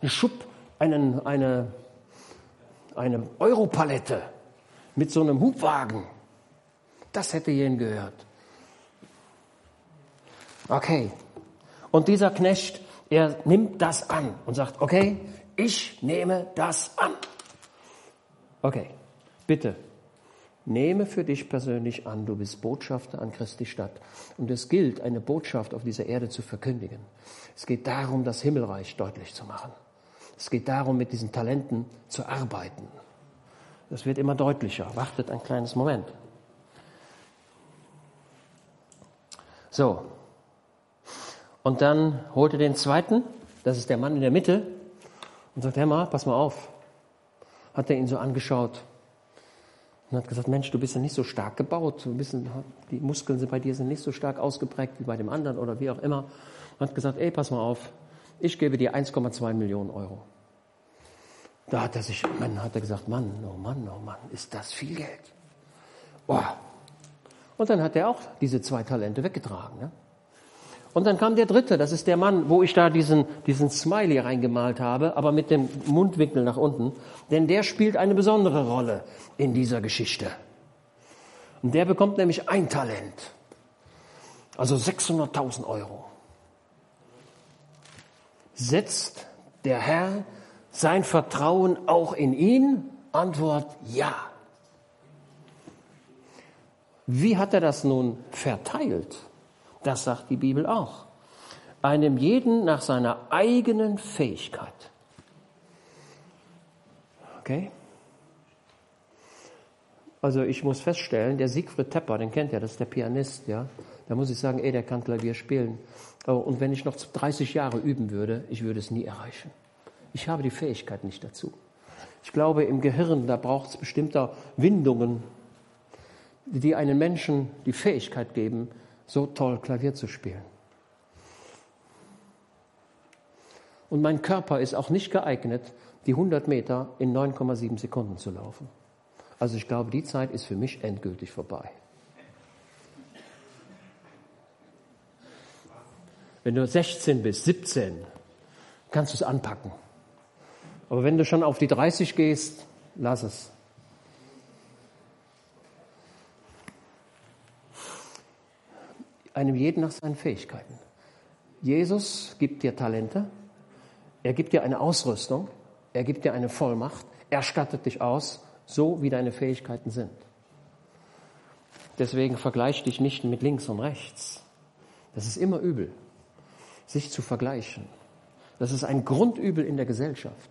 Eine Schub, einen, eine, eine Europalette mit so einem Hubwagen. Das hätte jeden gehört. Okay. Und dieser Knecht, er nimmt das an und sagt, okay, ich nehme das an. Okay, bitte, nehme für dich persönlich an, du bist Botschafter an Christi Stadt. Und es gilt, eine Botschaft auf dieser Erde zu verkündigen. Es geht darum, das Himmelreich deutlich zu machen. Es geht darum, mit diesen Talenten zu arbeiten. Das wird immer deutlicher. Wartet ein kleines Moment. So, und dann holt er den zweiten, das ist der Mann in der Mitte, und sagt, Herr mal, pass mal auf. Hat er ihn so angeschaut und hat gesagt, Mensch, du bist ja nicht so stark gebaut, du bist, die Muskeln sind bei dir sind nicht so stark ausgeprägt wie bei dem anderen oder wie auch immer. Und hat gesagt, ey, pass mal auf, ich gebe dir 1,2 Millionen Euro. Da hat er sich, Mann, hat er gesagt, Mann, oh Mann, oh Mann, ist das viel Geld. Boah. Und dann hat er auch diese zwei Talente weggetragen. Ne? Und dann kam der dritte, das ist der Mann, wo ich da diesen, diesen Smiley reingemalt habe, aber mit dem Mundwinkel nach unten. Denn der spielt eine besondere Rolle in dieser Geschichte. Und der bekommt nämlich ein Talent. Also 600.000 Euro. Setzt der Herr sein Vertrauen auch in ihn? Antwort ja. Wie hat er das nun verteilt? Das sagt die Bibel auch. Einem jeden nach seiner eigenen Fähigkeit. Okay? Also ich muss feststellen, der Siegfried Tepper, den kennt ihr, das ist der Pianist, ja. Da muss ich sagen, ey, der kann Klavier spielen. Und wenn ich noch 30 Jahre üben würde, ich würde es nie erreichen. Ich habe die Fähigkeit nicht dazu. Ich glaube, im Gehirn, da braucht es bestimmter Windungen, die einem Menschen die Fähigkeit geben, so toll Klavier zu spielen. Und mein Körper ist auch nicht geeignet, die 100 Meter in 9,7 Sekunden zu laufen. Also ich glaube, die Zeit ist für mich endgültig vorbei. Wenn du 16 bist, 17, kannst du es anpacken. Aber wenn du schon auf die 30 gehst, lass es. Einem jeden nach seinen Fähigkeiten. Jesus gibt dir Talente, er gibt dir eine Ausrüstung, er gibt dir eine Vollmacht, er stattet dich aus, so wie deine Fähigkeiten sind. Deswegen vergleich dich nicht mit links und rechts. Das ist immer übel, sich zu vergleichen. Das ist ein Grundübel in der Gesellschaft.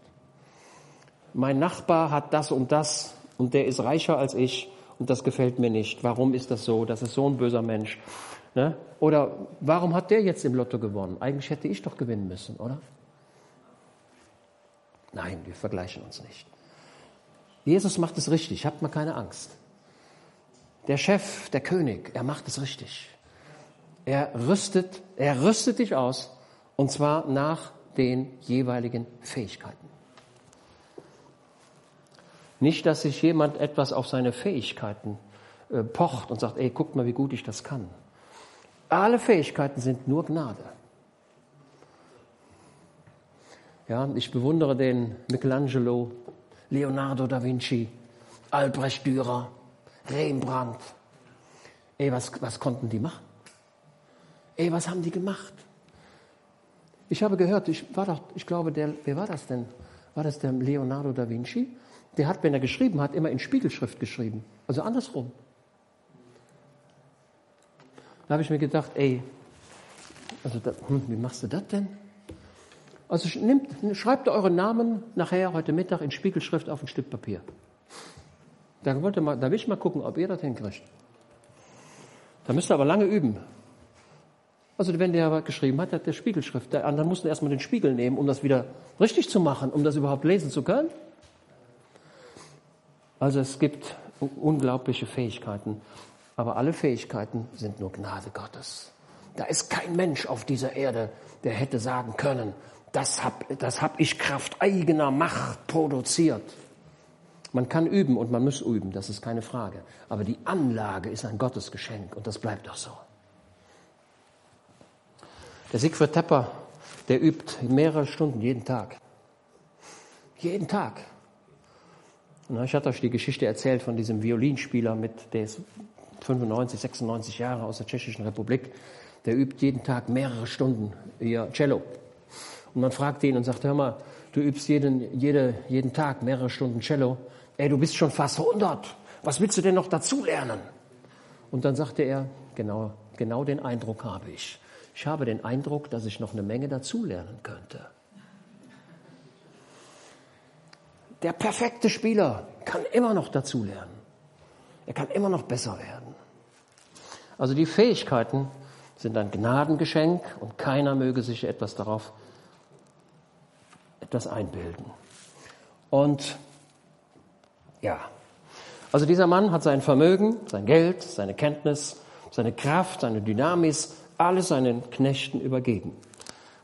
Mein Nachbar hat das und das und der ist reicher als ich und das gefällt mir nicht. Warum ist das so? Das ist so ein böser Mensch. Ne? Oder warum hat der jetzt im Lotto gewonnen? Eigentlich hätte ich doch gewinnen müssen, oder? Nein, wir vergleichen uns nicht. Jesus macht es richtig, habt mal keine Angst. Der Chef, der König, er macht es richtig. Er rüstet, er rüstet dich aus und zwar nach den jeweiligen Fähigkeiten. Nicht, dass sich jemand etwas auf seine Fähigkeiten äh, pocht und sagt, ey, guck mal, wie gut ich das kann. Alle Fähigkeiten sind nur Gnade. Ja, ich bewundere den Michelangelo, Leonardo da Vinci, Albrecht Dürer, Rembrandt. Ey, was, was konnten die machen? Ey, was haben die gemacht? Ich habe gehört, ich war doch, ich glaube, der, wer war das denn? War das der Leonardo da Vinci? Der hat, wenn er geschrieben hat, immer in Spiegelschrift geschrieben. Also andersrum. Da habe ich mir gedacht, ey, also da, hm, wie machst du das denn? Also nimmt, schreibt euren Namen nachher heute Mittag in Spiegelschrift auf ein Stück Papier. Da, wollte mal, da will ich mal gucken, ob ihr das hinkriegt. Da müsst ihr aber lange üben. Also wenn der geschrieben hat, hat der Spiegelschrift. Der andere musste erstmal den Spiegel nehmen, um das wieder richtig zu machen, um das überhaupt lesen zu können. Also es gibt unglaubliche Fähigkeiten, aber alle Fähigkeiten sind nur Gnade Gottes. Da ist kein Mensch auf dieser Erde, der hätte sagen können, das habe das hab ich Kraft eigener Macht produziert. Man kann üben und man muss üben, das ist keine Frage. Aber die Anlage ist ein Gottesgeschenk und das bleibt auch so. Der Siegfried Tepper, der übt mehrere Stunden jeden Tag. Jeden Tag. Und ich hatte euch die Geschichte erzählt von diesem Violinspieler mit, der ist 95, 96 Jahre aus der Tschechischen Republik. Der übt jeden Tag mehrere Stunden ihr Cello. Und man fragt ihn und sagt, hör mal, du übst jeden, jede, jeden Tag mehrere Stunden Cello. Ey, du bist schon fast 100. Was willst du denn noch dazu lernen? Und dann sagte er, genau, genau den Eindruck habe ich. Ich habe den Eindruck, dass ich noch eine Menge dazulernen könnte. Der perfekte Spieler kann immer noch dazulernen. Er kann immer noch besser werden. Also die Fähigkeiten sind ein Gnadengeschenk und keiner möge sich etwas darauf etwas einbilden. Und ja, also dieser Mann hat sein Vermögen, sein Geld, seine Kenntnis, seine Kraft, seine Dynamis, alles seinen Knechten übergeben.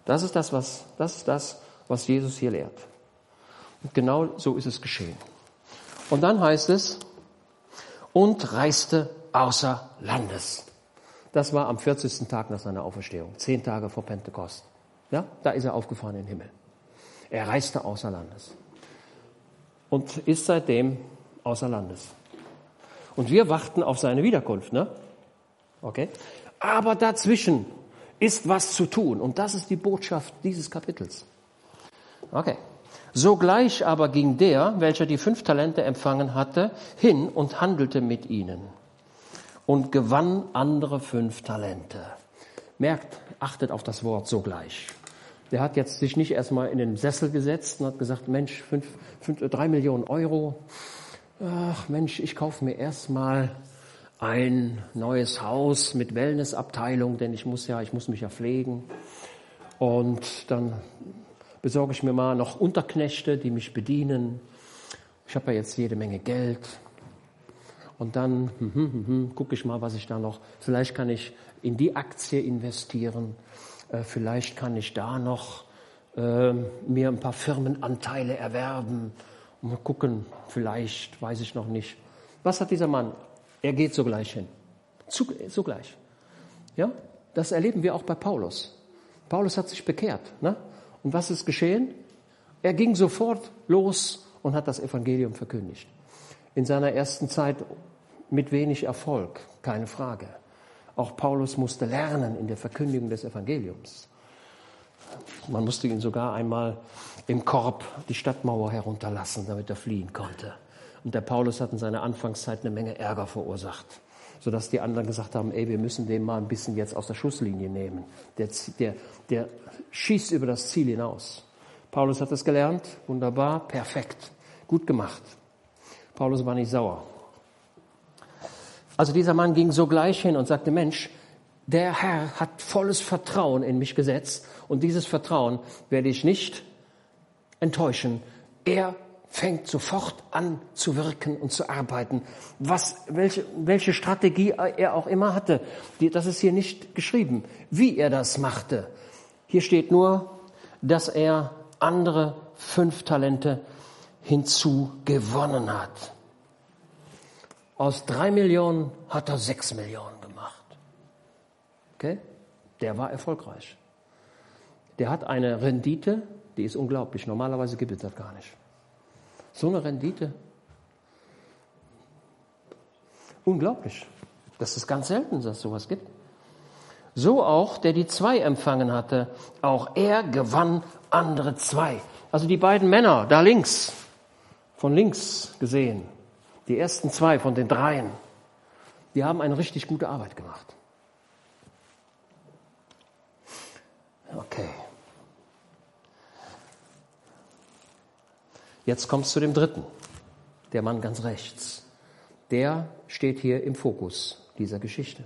Das ist das, was, das ist das, was Jesus hier lehrt. Und genau so ist es geschehen. Und dann heißt es, und reiste außer Landes. Das war am 40. Tag nach seiner Auferstehung, zehn Tage vor Pentekost. Ja, da ist er aufgefahren in den Himmel. Er reiste außer Landes und ist seitdem außer Landes. Und wir warten auf seine Wiederkunft, ne? Okay? Aber dazwischen ist was zu tun und das ist die Botschaft dieses Kapitels. Okay. Sogleich aber ging der, welcher die fünf Talente empfangen hatte, hin und handelte mit ihnen und gewann andere fünf Talente. Merkt, achtet auf das Wort sogleich. Der hat jetzt sich nicht erstmal in den Sessel gesetzt und hat gesagt, Mensch, fünf, fünf, drei Millionen Euro. Ach Mensch, ich kaufe mir erstmal ein neues Haus mit Wellnessabteilung, denn ich muss ja, ich muss mich ja pflegen. Und dann besorge ich mir mal noch Unterknechte, die mich bedienen. Ich habe ja jetzt jede Menge Geld. Und dann hm, hm, hm, hm gucke ich mal, was ich da noch. Vielleicht kann ich in die Aktie investieren. Äh, vielleicht kann ich da noch äh, mir ein paar Firmenanteile erwerben. Mal gucken, vielleicht, weiß ich noch nicht. Was hat dieser Mann? Er geht sogleich hin. sogleich. Ja, das erleben wir auch bei Paulus. Paulus hat sich bekehrt. Ne? Und was ist geschehen? Er ging sofort los und hat das Evangelium verkündigt. In seiner ersten Zeit mit wenig Erfolg, keine Frage. Auch Paulus musste lernen in der Verkündigung des Evangeliums. Man musste ihn sogar einmal im Korb die Stadtmauer herunterlassen, damit er fliehen konnte. Und der Paulus hat in seiner Anfangszeit eine Menge Ärger verursacht, sodass die anderen gesagt haben, ey, wir müssen den mal ein bisschen jetzt aus der Schusslinie nehmen. Der, der, der schießt über das Ziel hinaus. Paulus hat es gelernt, wunderbar, perfekt, gut gemacht. Paulus war nicht sauer. Also dieser Mann ging sogleich hin und sagte, Mensch, der Herr hat volles Vertrauen in mich gesetzt und dieses Vertrauen werde ich nicht enttäuschen. Er fängt sofort an zu wirken und zu arbeiten. Was, welche, welche Strategie er auch immer hatte, die, das ist hier nicht geschrieben, wie er das machte. Hier steht nur, dass er andere fünf Talente hinzugewonnen hat. Aus drei Millionen hat er sechs Millionen gemacht. Okay? Der war erfolgreich. Der hat eine Rendite, die ist unglaublich. Normalerweise gibt es das gar nicht. So eine Rendite. Unglaublich. Das ist ganz selten, dass es sowas gibt. So auch, der die zwei empfangen hatte, auch er gewann andere zwei. Also die beiden Männer da links, von links gesehen, die ersten zwei von den dreien, die haben eine richtig gute Arbeit gemacht. Okay. Jetzt kommst du zu dem dritten, der Mann ganz rechts. Der steht hier im Fokus dieser Geschichte.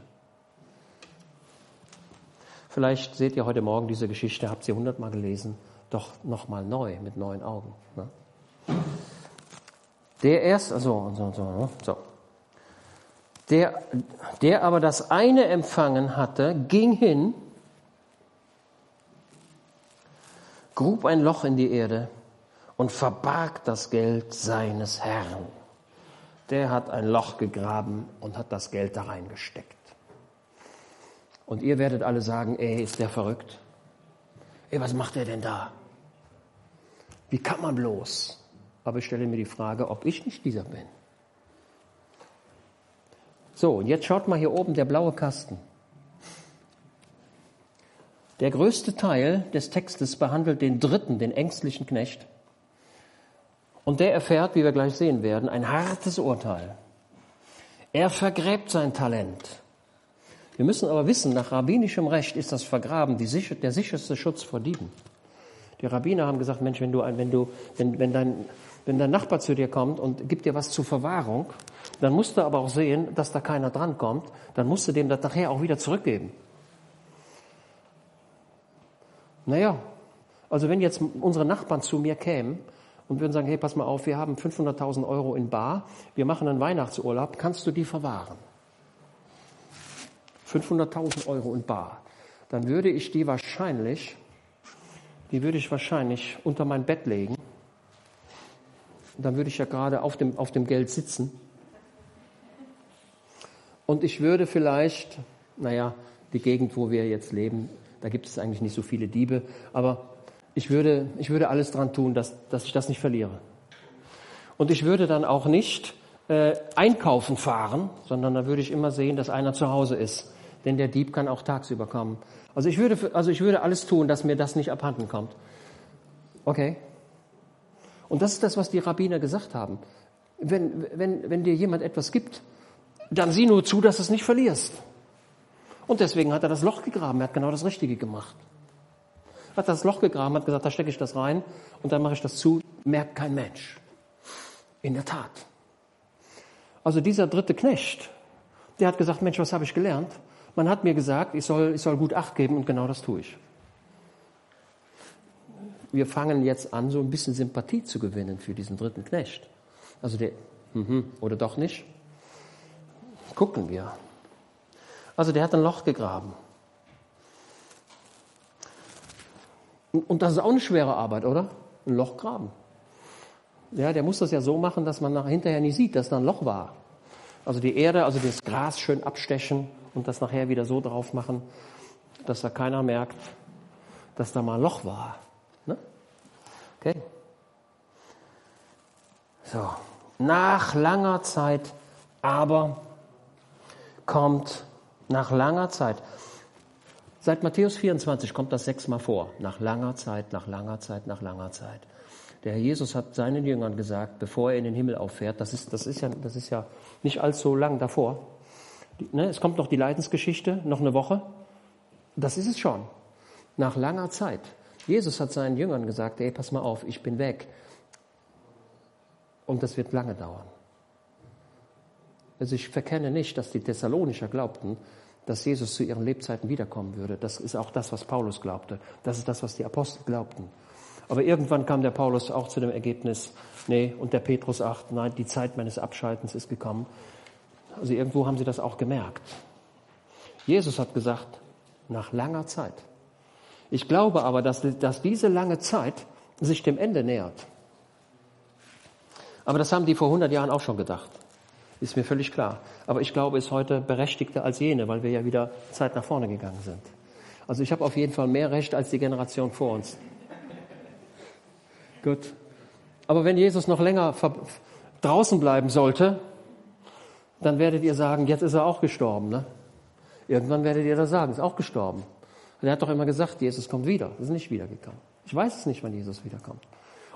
Vielleicht seht ihr heute Morgen diese Geschichte, habt sie hundertmal gelesen, doch nochmal neu, mit neuen Augen. Ne? Der erst, also, so, so, ne? so. Der, der aber das eine empfangen hatte, ging hin, grub ein Loch in die Erde und verbarg das Geld seines Herrn. Der hat ein Loch gegraben und hat das Geld da reingesteckt. Und ihr werdet alle sagen, ey, ist der verrückt? Ey, was macht er denn da? Wie kann man bloß? Aber ich stelle mir die Frage, ob ich nicht dieser bin. So, und jetzt schaut mal hier oben der blaue Kasten. Der größte Teil des Textes behandelt den dritten, den ängstlichen Knecht. Und der erfährt, wie wir gleich sehen werden, ein hartes Urteil. Er vergräbt sein Talent. Wir müssen aber wissen, nach rabbinischem Recht ist das Vergraben sicher, der sicherste Schutz vor Dieben. Die Rabbiner haben gesagt, Mensch, wenn du, wenn du, wenn, wenn dein, wenn dein Nachbar zu dir kommt und gibt dir was zur Verwahrung, dann musst du aber auch sehen, dass da keiner drankommt, dann musst du dem das nachher auch wieder zurückgeben. Naja, also wenn jetzt unsere Nachbarn zu mir kämen und würden sagen, hey, pass mal auf, wir haben 500.000 Euro in Bar, wir machen einen Weihnachtsurlaub, kannst du die verwahren? 500.000 Euro in Bar. Dann würde ich die wahrscheinlich, die würde ich wahrscheinlich unter mein Bett legen. Dann würde ich ja gerade auf dem, auf dem Geld sitzen. Und ich würde vielleicht, naja, die Gegend, wo wir jetzt leben, da gibt es eigentlich nicht so viele Diebe, aber ich würde, ich würde alles dran tun, dass, dass ich das nicht verliere. Und ich würde dann auch nicht äh, einkaufen fahren, sondern da würde ich immer sehen, dass einer zu Hause ist. Denn der Dieb kann auch tagsüber kommen. Also ich würde, also ich würde alles tun, dass mir das nicht abhanden kommt. Okay? Und das ist das, was die Rabbiner gesagt haben. Wenn, wenn, wenn dir jemand etwas gibt, dann sieh nur zu, dass du es nicht verlierst. Und deswegen hat er das Loch gegraben. Er hat genau das Richtige gemacht hat das Loch gegraben, hat gesagt, da stecke ich das rein und dann mache ich das zu, merkt kein Mensch. In der Tat. Also dieser dritte Knecht, Der hat gesagt, Mensch, was habe ich gelernt? Man hat mir gesagt, ich soll, ich soll gut Acht geben und genau das tue ich. Wir fangen jetzt an, so ein bisschen Sympathie zu gewinnen für diesen dritten Knecht. Also der, mhm, oder doch nicht? Gucken wir. Also der hat ein Loch gegraben. Und das ist auch eine schwere Arbeit, oder? Ein Loch graben. Ja, der muss das ja so machen, dass man nachher hinterher nie sieht, dass da ein Loch war. Also die Erde, also das Gras schön abstechen und das nachher wieder so drauf machen, dass da keiner merkt, dass da mal ein Loch war. Ne? Okay. So. Nach langer Zeit aber kommt nach langer Zeit. Seit Matthäus 24 kommt das sechsmal vor. Nach langer Zeit, nach langer Zeit, nach langer Zeit. Der Herr Jesus hat seinen Jüngern gesagt, bevor er in den Himmel auffährt, das ist, das ist, ja, das ist ja nicht allzu lang davor. Ne, es kommt noch die Leidensgeschichte, noch eine Woche. Das ist es schon. Nach langer Zeit. Jesus hat seinen Jüngern gesagt, ey, pass mal auf, ich bin weg. Und das wird lange dauern. Also ich verkenne nicht, dass die Thessalonicher glaubten, dass Jesus zu ihren Lebzeiten wiederkommen würde. Das ist auch das, was Paulus glaubte. Das ist das, was die Apostel glaubten. Aber irgendwann kam der Paulus auch zu dem Ergebnis, nee, und der Petrus auch, nein, die Zeit meines Abschaltens ist gekommen. Also irgendwo haben sie das auch gemerkt. Jesus hat gesagt, nach langer Zeit. Ich glaube aber, dass, dass diese lange Zeit sich dem Ende nähert. Aber das haben die vor 100 Jahren auch schon gedacht. Ist mir völlig klar. Aber ich glaube, ist heute berechtigter als jene, weil wir ja wieder Zeit nach vorne gegangen sind. Also ich habe auf jeden Fall mehr Recht als die Generation vor uns. Gut. Aber wenn Jesus noch länger draußen bleiben sollte, dann werdet ihr sagen, jetzt ist er auch gestorben. Ne? Irgendwann werdet ihr das sagen, ist auch gestorben. Und er hat doch immer gesagt, Jesus kommt wieder. Ist nicht wiedergekommen. Ich weiß es nicht, wann Jesus wiederkommt.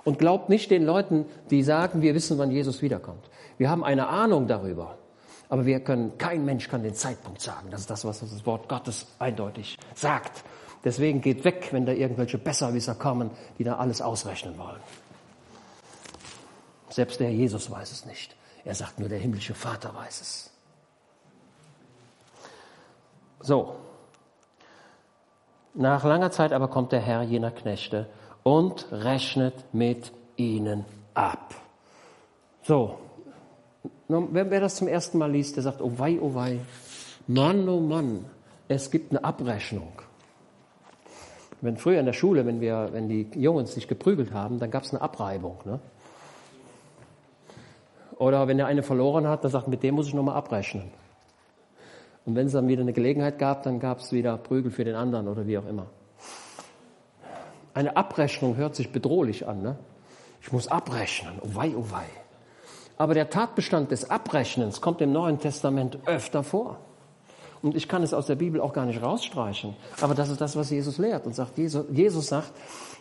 Und glaubt nicht den Leuten, die sagen, wir wissen, wann Jesus wiederkommt. Wir haben eine Ahnung darüber. Aber wir können, kein Mensch kann den Zeitpunkt sagen. Das ist das, was das Wort Gottes eindeutig sagt. Deswegen geht weg, wenn da irgendwelche Besserwisser kommen, die da alles ausrechnen wollen. Selbst der Jesus weiß es nicht. Er sagt nur, der himmlische Vater weiß es. So. Nach langer Zeit aber kommt der Herr jener Knechte und rechnet mit ihnen ab. So. Wer, das zum ersten Mal liest, der sagt, oh wei, oh wei. Mann, oh Mann. Es gibt eine Abrechnung. Wenn früher in der Schule, wenn wir, wenn die Jungs sich geprügelt haben, dann gab es eine Abreibung. Ne? Oder wenn der eine verloren hat, dann sagt, mit dem muss ich nochmal abrechnen. Und wenn es dann wieder eine Gelegenheit gab, dann gab es wieder Prügel für den anderen oder wie auch immer. Eine Abrechnung hört sich bedrohlich an. Ne? Ich muss abrechnen. Oh wei, oh wei. Aber der Tatbestand des Abrechnens kommt im Neuen Testament öfter vor. Und ich kann es aus der Bibel auch gar nicht rausstreichen. Aber das ist das, was Jesus lehrt. Und sagt, Jesus, Jesus sagt,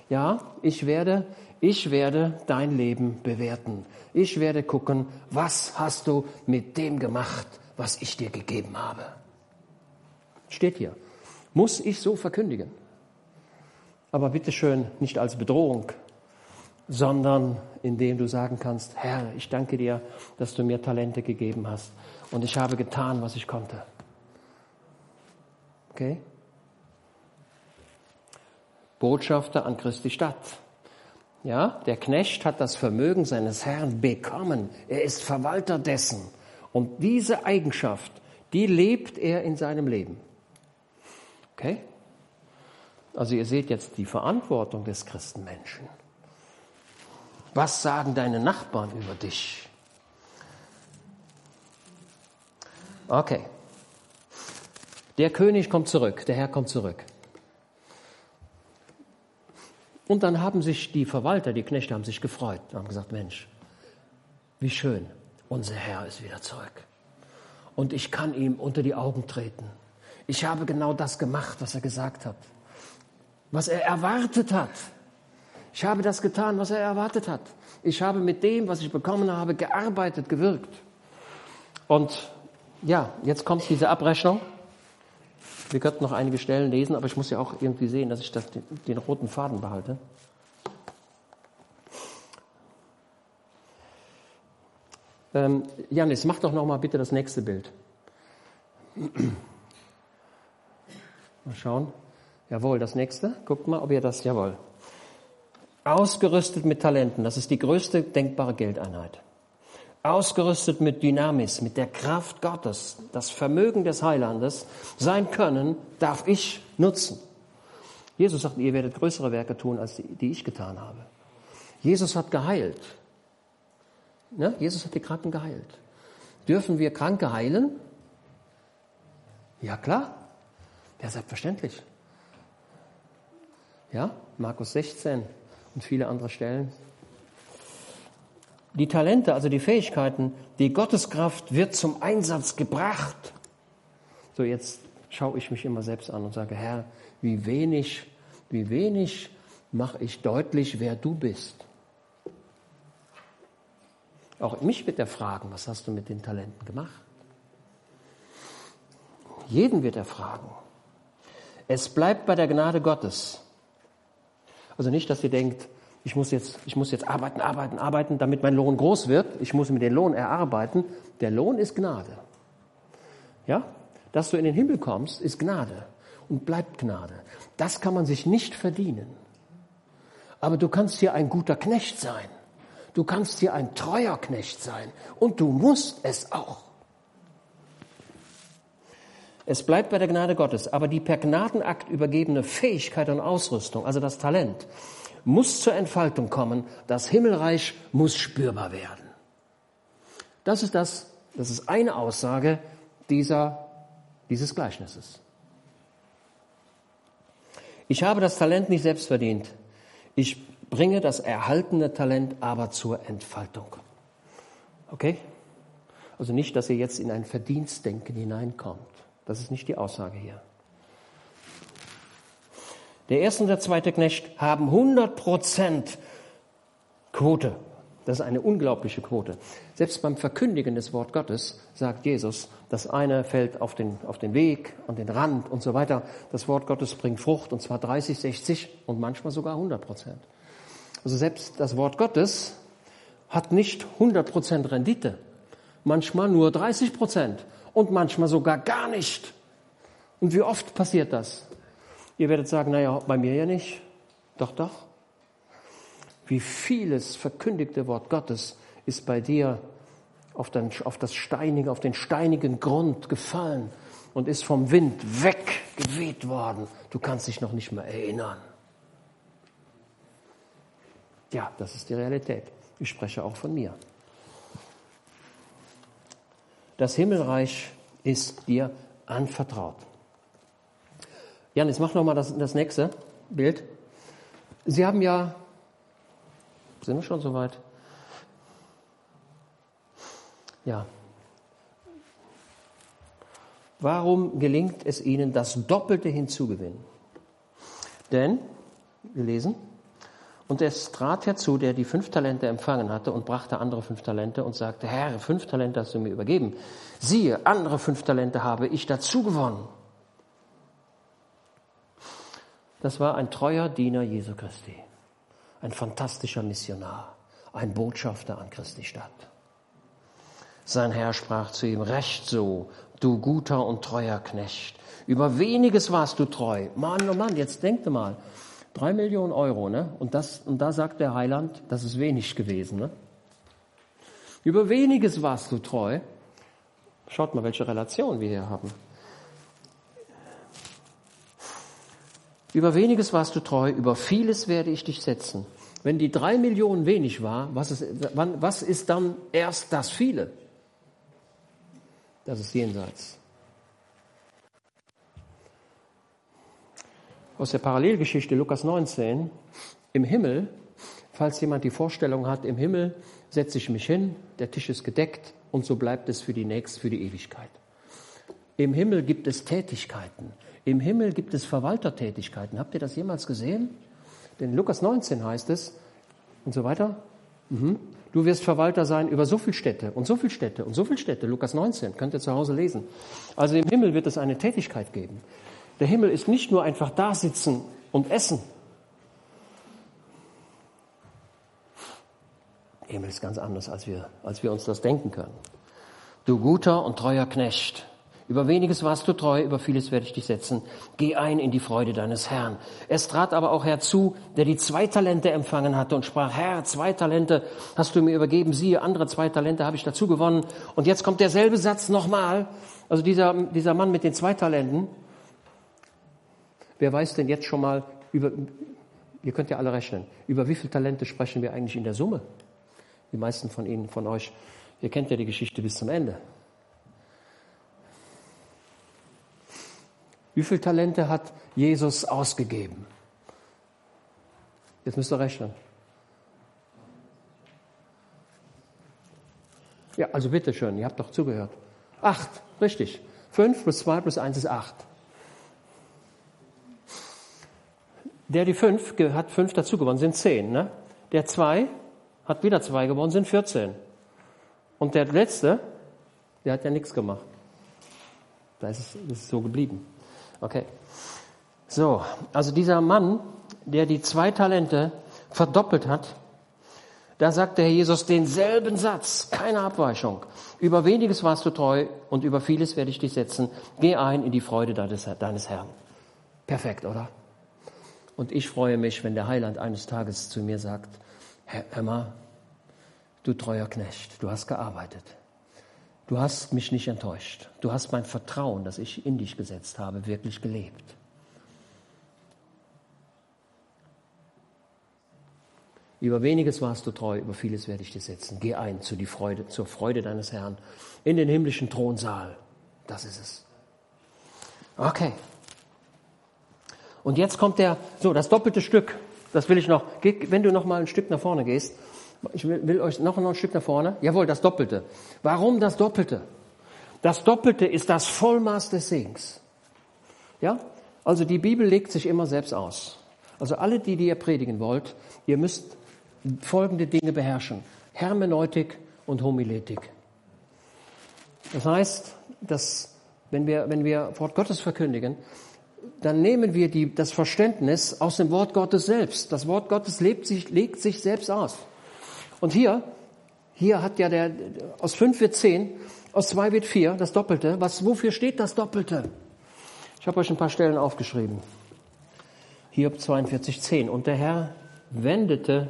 ja, ich werde, ich werde dein Leben bewerten. Ich werde gucken, was hast du mit dem gemacht, was ich dir gegeben habe. Steht hier. Muss ich so verkündigen? Aber bitteschön nicht als Bedrohung, sondern indem du sagen kannst, Herr, ich danke dir, dass du mir Talente gegeben hast und ich habe getan, was ich konnte. Okay? Botschafter an Christi Stadt. Ja, der Knecht hat das Vermögen seines Herrn bekommen. Er ist Verwalter dessen. Und diese Eigenschaft, die lebt er in seinem Leben. Okay? Also ihr seht jetzt die Verantwortung des Christenmenschen. Was sagen deine Nachbarn über dich? Okay. Der König kommt zurück, der Herr kommt zurück. Und dann haben sich die Verwalter, die Knechte haben sich gefreut und haben gesagt, Mensch, wie schön, unser Herr ist wieder zurück. Und ich kann ihm unter die Augen treten. Ich habe genau das gemacht, was er gesagt hat, was er erwartet hat. Ich habe das getan, was er erwartet hat. Ich habe mit dem, was ich bekommen habe, gearbeitet, gewirkt. Und ja, jetzt kommt diese Abrechnung. Wir könnten noch einige Stellen lesen, aber ich muss ja auch irgendwie sehen, dass ich das, den, roten Faden behalte. Ähm, Janis, mach doch noch mal bitte das nächste Bild. Mal schauen. Jawohl, das nächste. Guckt mal, ob ihr das, jawohl. Ausgerüstet mit Talenten, das ist die größte denkbare Geldeinheit. Ausgerüstet mit Dynamis, mit der Kraft Gottes, das Vermögen des Heilandes, sein Können darf ich nutzen. Jesus sagt, ihr werdet größere Werke tun, als die, die ich getan habe. Jesus hat geheilt. Ja, Jesus hat die Kranken geheilt. Dürfen wir Kranke heilen? Ja, klar. Ja, selbstverständlich. Ja, Markus 16 und viele andere Stellen. Die Talente, also die Fähigkeiten, die Gotteskraft wird zum Einsatz gebracht. So, jetzt schaue ich mich immer selbst an und sage, Herr, wie wenig, wie wenig mache ich deutlich, wer du bist. Auch mich wird er fragen, was hast du mit den Talenten gemacht? Jeden wird er fragen. Es bleibt bei der Gnade Gottes. Also nicht, dass ihr denkt, ich muss jetzt, ich muss jetzt arbeiten, arbeiten, arbeiten, damit mein Lohn groß wird. Ich muss mir den Lohn erarbeiten. Der Lohn ist Gnade. Ja? Dass du in den Himmel kommst, ist Gnade und bleibt Gnade. Das kann man sich nicht verdienen. Aber du kannst hier ein guter Knecht sein. Du kannst hier ein treuer Knecht sein. Und du musst es auch. Es bleibt bei der Gnade Gottes, aber die per Gnadenakt übergebene Fähigkeit und Ausrüstung, also das Talent, muss zur Entfaltung kommen. Das Himmelreich muss spürbar werden. Das ist das, das ist eine Aussage dieser, dieses Gleichnisses. Ich habe das Talent nicht selbst verdient. Ich bringe das erhaltene Talent aber zur Entfaltung. Okay? Also nicht, dass ihr jetzt in ein Verdienstdenken hineinkommt. Das ist nicht die Aussage hier. Der erste und der zweite Knecht haben 100 Prozent Quote. Das ist eine unglaubliche Quote. Selbst beim Verkündigen des Wort Gottes sagt Jesus, das eine fällt auf den, auf den Weg, an den Rand und so weiter. Das Wort Gottes bringt Frucht und zwar 30, 60 und manchmal sogar 100 Prozent. Also selbst das Wort Gottes hat nicht 100 Prozent Rendite. Manchmal nur 30 Prozent und manchmal sogar gar nicht. Und wie oft passiert das? Ihr werdet sagen, naja, bei mir ja nicht. Doch, doch. Wie vieles verkündigte Wort Gottes ist bei dir auf, den, auf das steinige, auf den steinigen Grund gefallen und ist vom Wind weggeweht worden. Du kannst dich noch nicht mehr erinnern. Ja, das ist die Realität. Ich spreche auch von mir. Das Himmelreich ist dir anvertraut. Jan, jetzt mach noch mal das, das nächste Bild. Sie haben ja, sind wir schon soweit? Ja. Warum gelingt es Ihnen, das Doppelte hinzugewinnen? Denn, wir lesen, und es trat herzu, der die fünf Talente empfangen hatte und brachte andere fünf Talente und sagte, Herr, fünf Talente hast du mir übergeben. Siehe, andere fünf Talente habe ich dazu gewonnen. Das war ein treuer Diener Jesu Christi, ein fantastischer Missionar, ein Botschafter an Christi Stadt. Sein Herr sprach zu ihm, Recht so, du guter und treuer Knecht. Über weniges warst du treu. Mann, oh Mann, jetzt denkt mal, Drei Millionen Euro, ne? Und, das, und da sagt der Heiland, das ist wenig gewesen, ne? Über weniges warst du treu. Schaut mal, welche Relation wir hier haben. Über weniges warst du treu, über vieles werde ich dich setzen. Wenn die drei Millionen wenig war, was ist, wann, was ist dann erst das viele? Das ist jenseits. Aus der Parallelgeschichte Lukas 19, im Himmel, falls jemand die Vorstellung hat, im Himmel setze ich mich hin, der Tisch ist gedeckt und so bleibt es für die nächste, für die Ewigkeit. Im Himmel gibt es Tätigkeiten. Im Himmel gibt es Verwaltertätigkeiten. Habt ihr das jemals gesehen? Denn Lukas 19 heißt es und so weiter. Mhm. Du wirst Verwalter sein über so viele Städte und so viele Städte und so viele Städte. Lukas 19, könnt ihr zu Hause lesen. Also im Himmel wird es eine Tätigkeit geben. Der Himmel ist nicht nur einfach da sitzen und essen. Der Himmel ist ganz anders, als wir, als wir uns das denken können. Du guter und treuer Knecht, Über weniges warst du treu, über vieles werde ich dich setzen. Geh ein in die Freude deines Herrn. Es trat aber auch herzu, der die zwei Talente empfangen hatte und sprach, Herr, zwei Talente hast du mir übergeben, siehe, andere zwei Talente habe ich dazu gewonnen. Und jetzt kommt derselbe Satz nochmal. Also dieser, dieser Mann mit den zwei Talenten. Wer weiß denn jetzt schon mal über, ihr könnt ja alle rechnen, über wie viele Talente sprechen wir eigentlich in der Summe? Die meisten von Ihnen, von euch, ihr kennt ja die Geschichte bis zum Ende. Wie viele Talente hat Jesus ausgegeben? Jetzt müsst ihr rechnen. Ja, also bitteschön, ihr habt doch zugehört. Acht, richtig. Fünf plus zwei plus eins ist acht. Der die fünf hat fünf dazu gewonnen, sind zehn. Ne? Der zwei hat wieder zwei gewonnen, sind 14. Und der letzte, der hat ja nichts gemacht. Da ist es, ist so geblieben. Okay. So, also dieser Mann, der die zwei Talente verdoppelt hat, da sagt der Herr Jesus denselben Satz, keine Abweichung. Über weniges warst du treu und über vieles werde ich dich setzen. Geh ein in die Freude deines, deines Herrn. Perfekt, oder? Und ich freue mich, wenn der Heiland eines Tages zu mir sagt, Herr Emma, du treuer Knecht, du hast gearbeitet. Du hast mich nicht enttäuscht. Du hast mein Vertrauen, das ich in dich gesetzt habe, wirklich gelebt. Über weniges warst du treu, über vieles werde ich dir setzen. Geh ein zu die Freude, zur Freude deines Herrn in den himmlischen Thronsaal. Das ist es. Okay. Und jetzt kommt der, so, das doppelte Stück. Das will ich noch. Wenn du noch mal ein Stück nach vorne gehst, ich will, will euch noch, noch ein Stück nach vorne. Jawohl, das Doppelte. Warum das Doppelte? Das Doppelte ist das Vollmaß des Segens. Ja? Also die Bibel legt sich immer selbst aus. Also alle, die, die ihr predigen wollt, ihr müsst folgende Dinge beherrschen. Hermeneutik und Homiletik. Das heißt, dass wenn wir, wenn wir Wort Gottes verkündigen, dann nehmen wir die, das Verständnis aus dem Wort Gottes selbst. Das Wort Gottes lebt sich, legt sich selbst aus. Und hier, hier hat ja der, aus fünf wird zehn, aus zwei wird vier, das Doppelte. Was, wofür steht das Doppelte? Ich habe euch ein paar Stellen aufgeschrieben. Hiob 42, 10. Und der Herr wendete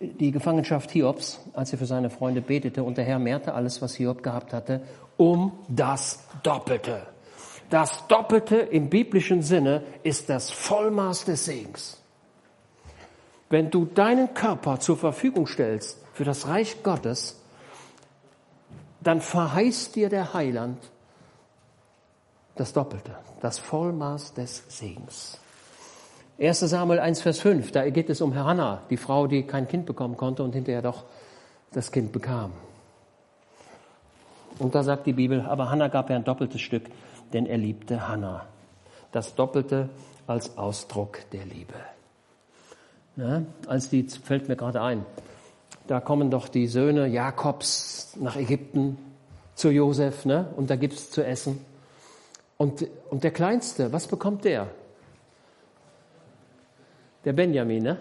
die Gefangenschaft Hiobs, als er für seine Freunde betete, und der Herr mehrte alles, was Hiob gehabt hatte, um das Doppelte. Das Doppelte im biblischen Sinne ist das Vollmaß des Segens. Wenn du deinen Körper zur Verfügung stellst für das Reich Gottes, dann verheißt dir der Heiland das Doppelte, das Vollmaß des Segens. 1 Samuel 1, Vers 5, da geht es um Hannah, die Frau, die kein Kind bekommen konnte und hinterher doch das Kind bekam. Und da sagt die Bibel, aber Hannah gab er ein doppeltes Stück, denn er liebte Hannah. Das Doppelte als Ausdruck der Liebe. Ne? Als die, fällt mir gerade ein, da kommen doch die Söhne Jakobs nach Ägypten zu Josef, ne? und da gibt's zu essen. Und, und der Kleinste, was bekommt der? Der Benjamin, ne?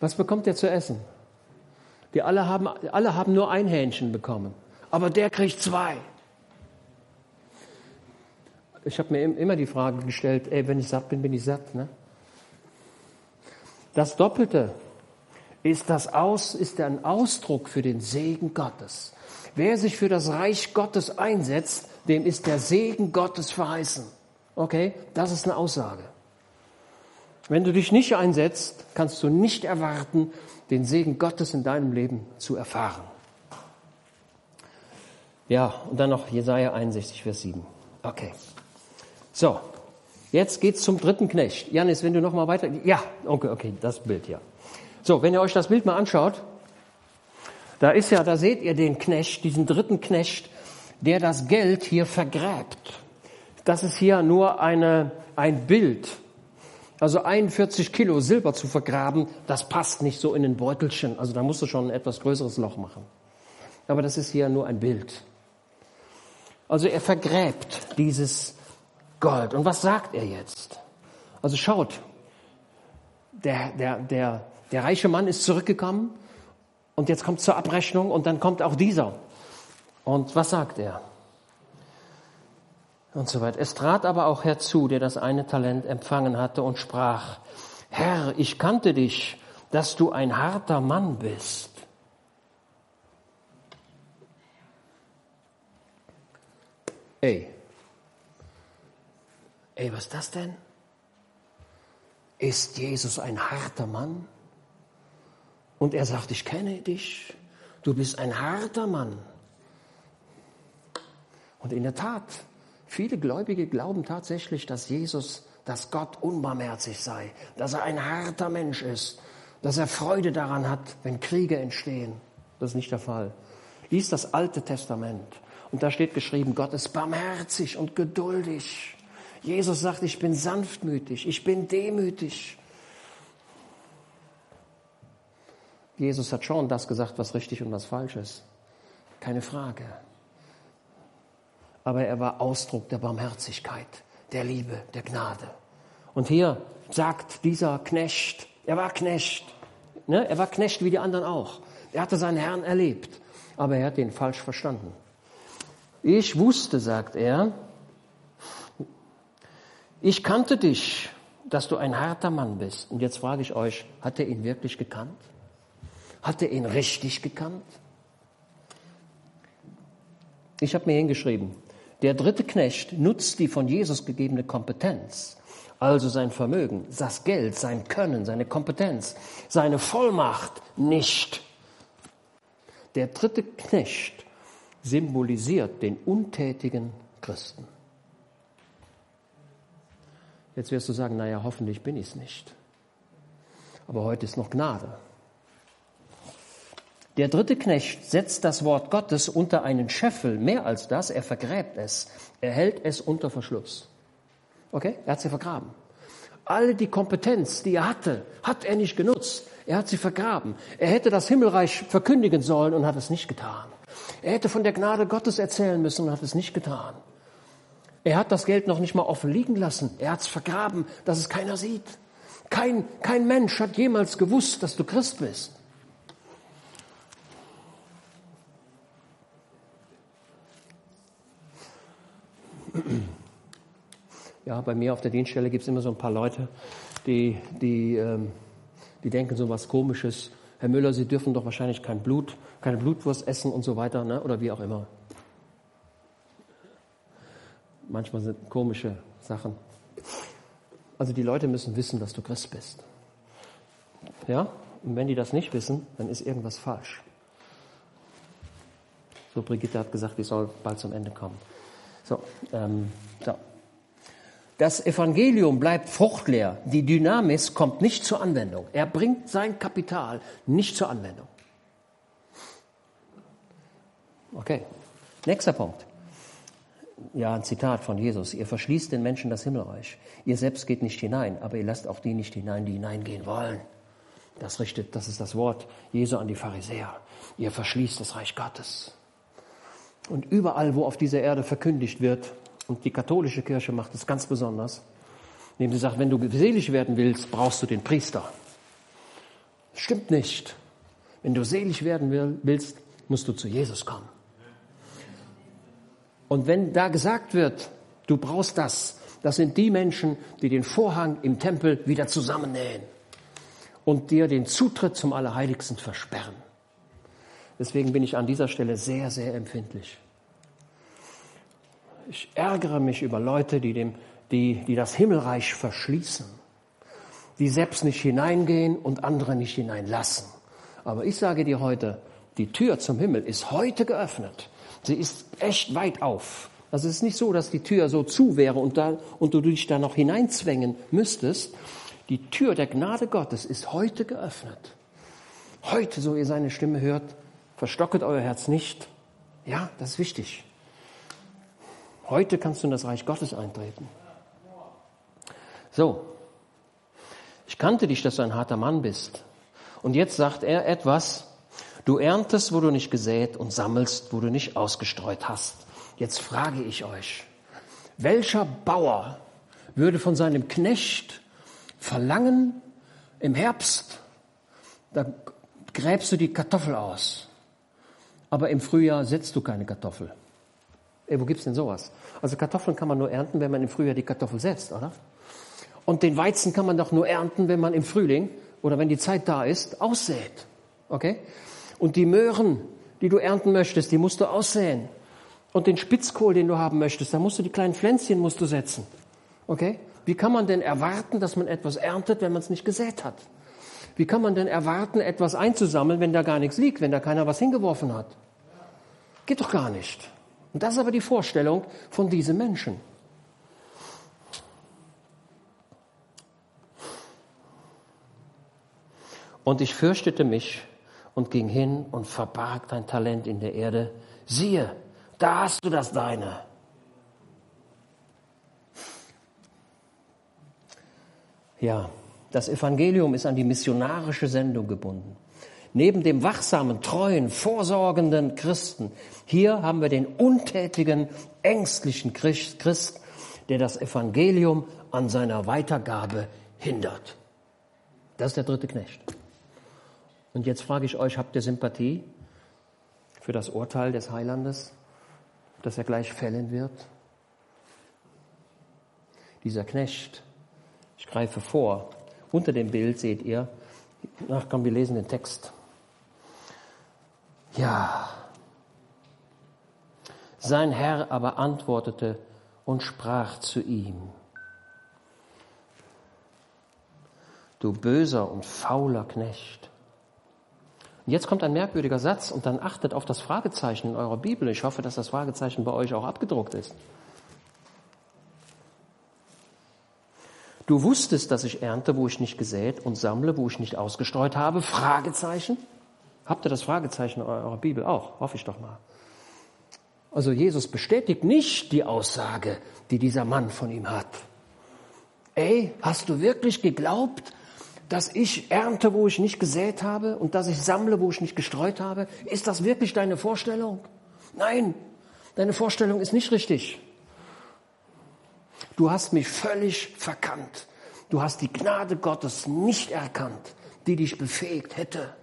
Was bekommt der zu essen? Die alle haben, alle haben nur ein Hähnchen bekommen, aber der kriegt zwei. Ich habe mir immer die Frage gestellt, ey, wenn ich satt bin, bin ich satt, ne? Das Doppelte ist, das Aus, ist ein Ausdruck für den Segen Gottes. Wer sich für das Reich Gottes einsetzt, dem ist der Segen Gottes verheißen. Okay? Das ist eine Aussage. Wenn du dich nicht einsetzt, kannst du nicht erwarten, den Segen Gottes in deinem Leben zu erfahren. Ja, und dann noch Jesaja 61, Vers 7. Okay. So, Jetzt geht's zum dritten Knecht. Janis, wenn du noch mal weiter, ja, okay, okay, das Bild ja. So, wenn ihr euch das Bild mal anschaut, da ist ja, da seht ihr den Knecht, diesen dritten Knecht, der das Geld hier vergräbt. Das ist hier nur eine, ein Bild. Also 41 Kilo Silber zu vergraben, das passt nicht so in ein Beutelchen. Also da musst du schon ein etwas größeres Loch machen. Aber das ist hier nur ein Bild. Also er vergräbt dieses Gold. Und was sagt er jetzt? Also schaut, der, der, der, der reiche Mann ist zurückgekommen und jetzt kommt zur Abrechnung und dann kommt auch dieser. Und was sagt er? und so weiter. Es trat aber auch herzu, der das eine Talent empfangen hatte und sprach, Herr, ich kannte dich, dass du ein harter Mann bist. Ey, ey, was ist das denn? Ist Jesus ein harter Mann? Und er sagt, ich kenne dich, du bist ein harter Mann. Und in der Tat, viele Gläubige glauben tatsächlich, dass Jesus, dass Gott unbarmherzig sei, dass er ein harter Mensch ist, dass er Freude daran hat, wenn Kriege entstehen. Das ist nicht der Fall. Lies das Alte Testament und da steht geschrieben, Gott ist barmherzig und geduldig. Jesus sagt, ich bin sanftmütig, ich bin demütig. Jesus hat schon das gesagt, was richtig und was falsch ist. Keine Frage. Aber er war Ausdruck der Barmherzigkeit, der Liebe, der Gnade. Und hier sagt dieser Knecht, er war Knecht, ne? er war Knecht wie die anderen auch. Er hatte seinen Herrn erlebt, aber er hat ihn falsch verstanden. Ich wusste, sagt er, ich kannte dich, dass du ein harter Mann bist. Und jetzt frage ich euch, hat er ihn wirklich gekannt? Hat er ihn richtig gekannt? Ich habe mir hingeschrieben, der dritte Knecht nutzt die von Jesus gegebene Kompetenz, also sein Vermögen, das Geld, sein Können, seine Kompetenz, seine Vollmacht nicht. Der dritte Knecht symbolisiert den untätigen Christen. Jetzt wirst du sagen, naja, hoffentlich bin ich es nicht. Aber heute ist noch Gnade. Der dritte Knecht setzt das Wort Gottes unter einen Scheffel, mehr als das, er vergräbt es, er hält es unter Verschluss. Okay, er hat sie vergraben. Alle die Kompetenz, die er hatte, hat er nicht genutzt. Er hat sie vergraben. Er hätte das Himmelreich verkündigen sollen und hat es nicht getan. Er hätte von der Gnade Gottes erzählen müssen und hat es nicht getan. Er hat das Geld noch nicht mal offen liegen lassen. Er hat es vergraben, dass es keiner sieht. Kein, kein Mensch hat jemals gewusst, dass du Christ bist. Ja, bei mir auf der Dienststelle gibt es immer so ein paar Leute, die, die, ähm, die denken so was Komisches. Herr Müller, Sie dürfen doch wahrscheinlich kein Blut, keine Blutwurst essen und so weiter, ne? oder wie auch immer. Manchmal sind komische Sachen. Also die Leute müssen wissen, dass du Christ bist. Ja? Und wenn die das nicht wissen, dann ist irgendwas falsch. So, Brigitte hat gesagt, ich soll bald zum Ende kommen. So, ähm, so. Das Evangelium bleibt fruchtleer. Die Dynamis kommt nicht zur Anwendung. Er bringt sein Kapital nicht zur Anwendung. Okay, nächster Punkt. Ja, ein Zitat von Jesus. Ihr verschließt den Menschen das Himmelreich. Ihr selbst geht nicht hinein, aber ihr lasst auch die nicht hinein, die hineingehen wollen. Das richtet, das ist das Wort Jesu an die Pharisäer. Ihr verschließt das Reich Gottes. Und überall, wo auf dieser Erde verkündigt wird, und die katholische Kirche macht es ganz besonders, indem sie sagt, wenn du selig werden willst, brauchst du den Priester. Stimmt nicht. Wenn du selig werden willst, musst du zu Jesus kommen. Und wenn da gesagt wird, du brauchst das, das sind die Menschen, die den Vorhang im Tempel wieder zusammennähen und dir den Zutritt zum Allerheiligsten versperren. Deswegen bin ich an dieser Stelle sehr, sehr empfindlich. Ich ärgere mich über Leute, die, dem, die, die das Himmelreich verschließen, die selbst nicht hineingehen und andere nicht hineinlassen. Aber ich sage dir heute, die Tür zum Himmel ist heute geöffnet. Sie ist echt weit auf. Also es ist nicht so, dass die Tür so zu wäre und, da, und du dich da noch hineinzwängen müsstest. Die Tür der Gnade Gottes ist heute geöffnet. Heute, so ihr seine Stimme hört, verstocket euer Herz nicht. Ja, das ist wichtig. Heute kannst du in das Reich Gottes eintreten. So, ich kannte dich, dass du ein harter Mann bist. Und jetzt sagt er etwas, du erntest, wo du nicht gesät und sammelst, wo du nicht ausgestreut hast. Jetzt frage ich euch, welcher Bauer würde von seinem Knecht verlangen, im Herbst, da gräbst du die Kartoffel aus, aber im Frühjahr setzt du keine Kartoffel. Ey, wo gibt's denn sowas? Also Kartoffeln kann man nur ernten, wenn man im Frühjahr die Kartoffel setzt, oder? Und den Weizen kann man doch nur ernten, wenn man im Frühling oder wenn die Zeit da ist, aussät. Okay? Und die Möhren, die du ernten möchtest, die musst du aussäen. Und den Spitzkohl, den du haben möchtest, da musst du die kleinen Pflänzchen musst du setzen. Okay? Wie kann man denn erwarten, dass man etwas erntet, wenn man es nicht gesät hat? Wie kann man denn erwarten, etwas einzusammeln, wenn da gar nichts liegt, wenn da keiner was hingeworfen hat? Geht doch gar nicht. Und das ist aber die Vorstellung von diesen Menschen. Und ich fürchtete mich und ging hin und verbarg dein Talent in der Erde. Siehe, da hast du das deine. Ja, das Evangelium ist an die missionarische Sendung gebunden. Neben dem wachsamen, treuen, vorsorgenden Christen, hier haben wir den untätigen, ängstlichen Christ, der das Evangelium an seiner Weitergabe hindert. Das ist der dritte Knecht. Und jetzt frage ich euch, habt ihr Sympathie für das Urteil des Heilandes, das er gleich fällen wird? Dieser Knecht, ich greife vor, unter dem Bild seht ihr, ach komm, wir lesen den Text. Ja. Sein Herr aber antwortete und sprach zu ihm, du böser und fauler Knecht. Und jetzt kommt ein merkwürdiger Satz und dann achtet auf das Fragezeichen in eurer Bibel. Ich hoffe, dass das Fragezeichen bei euch auch abgedruckt ist. Du wusstest, dass ich ernte, wo ich nicht gesät und sammle, wo ich nicht ausgestreut habe? Fragezeichen. Habt ihr das Fragezeichen in eurer Bibel auch? Hoffe ich doch mal. Also Jesus bestätigt nicht die Aussage, die dieser Mann von ihm hat. Ey, hast du wirklich geglaubt, dass ich ernte, wo ich nicht gesät habe und dass ich sammle, wo ich nicht gestreut habe? Ist das wirklich deine Vorstellung? Nein, deine Vorstellung ist nicht richtig. Du hast mich völlig verkannt. Du hast die Gnade Gottes nicht erkannt, die dich befähigt hätte.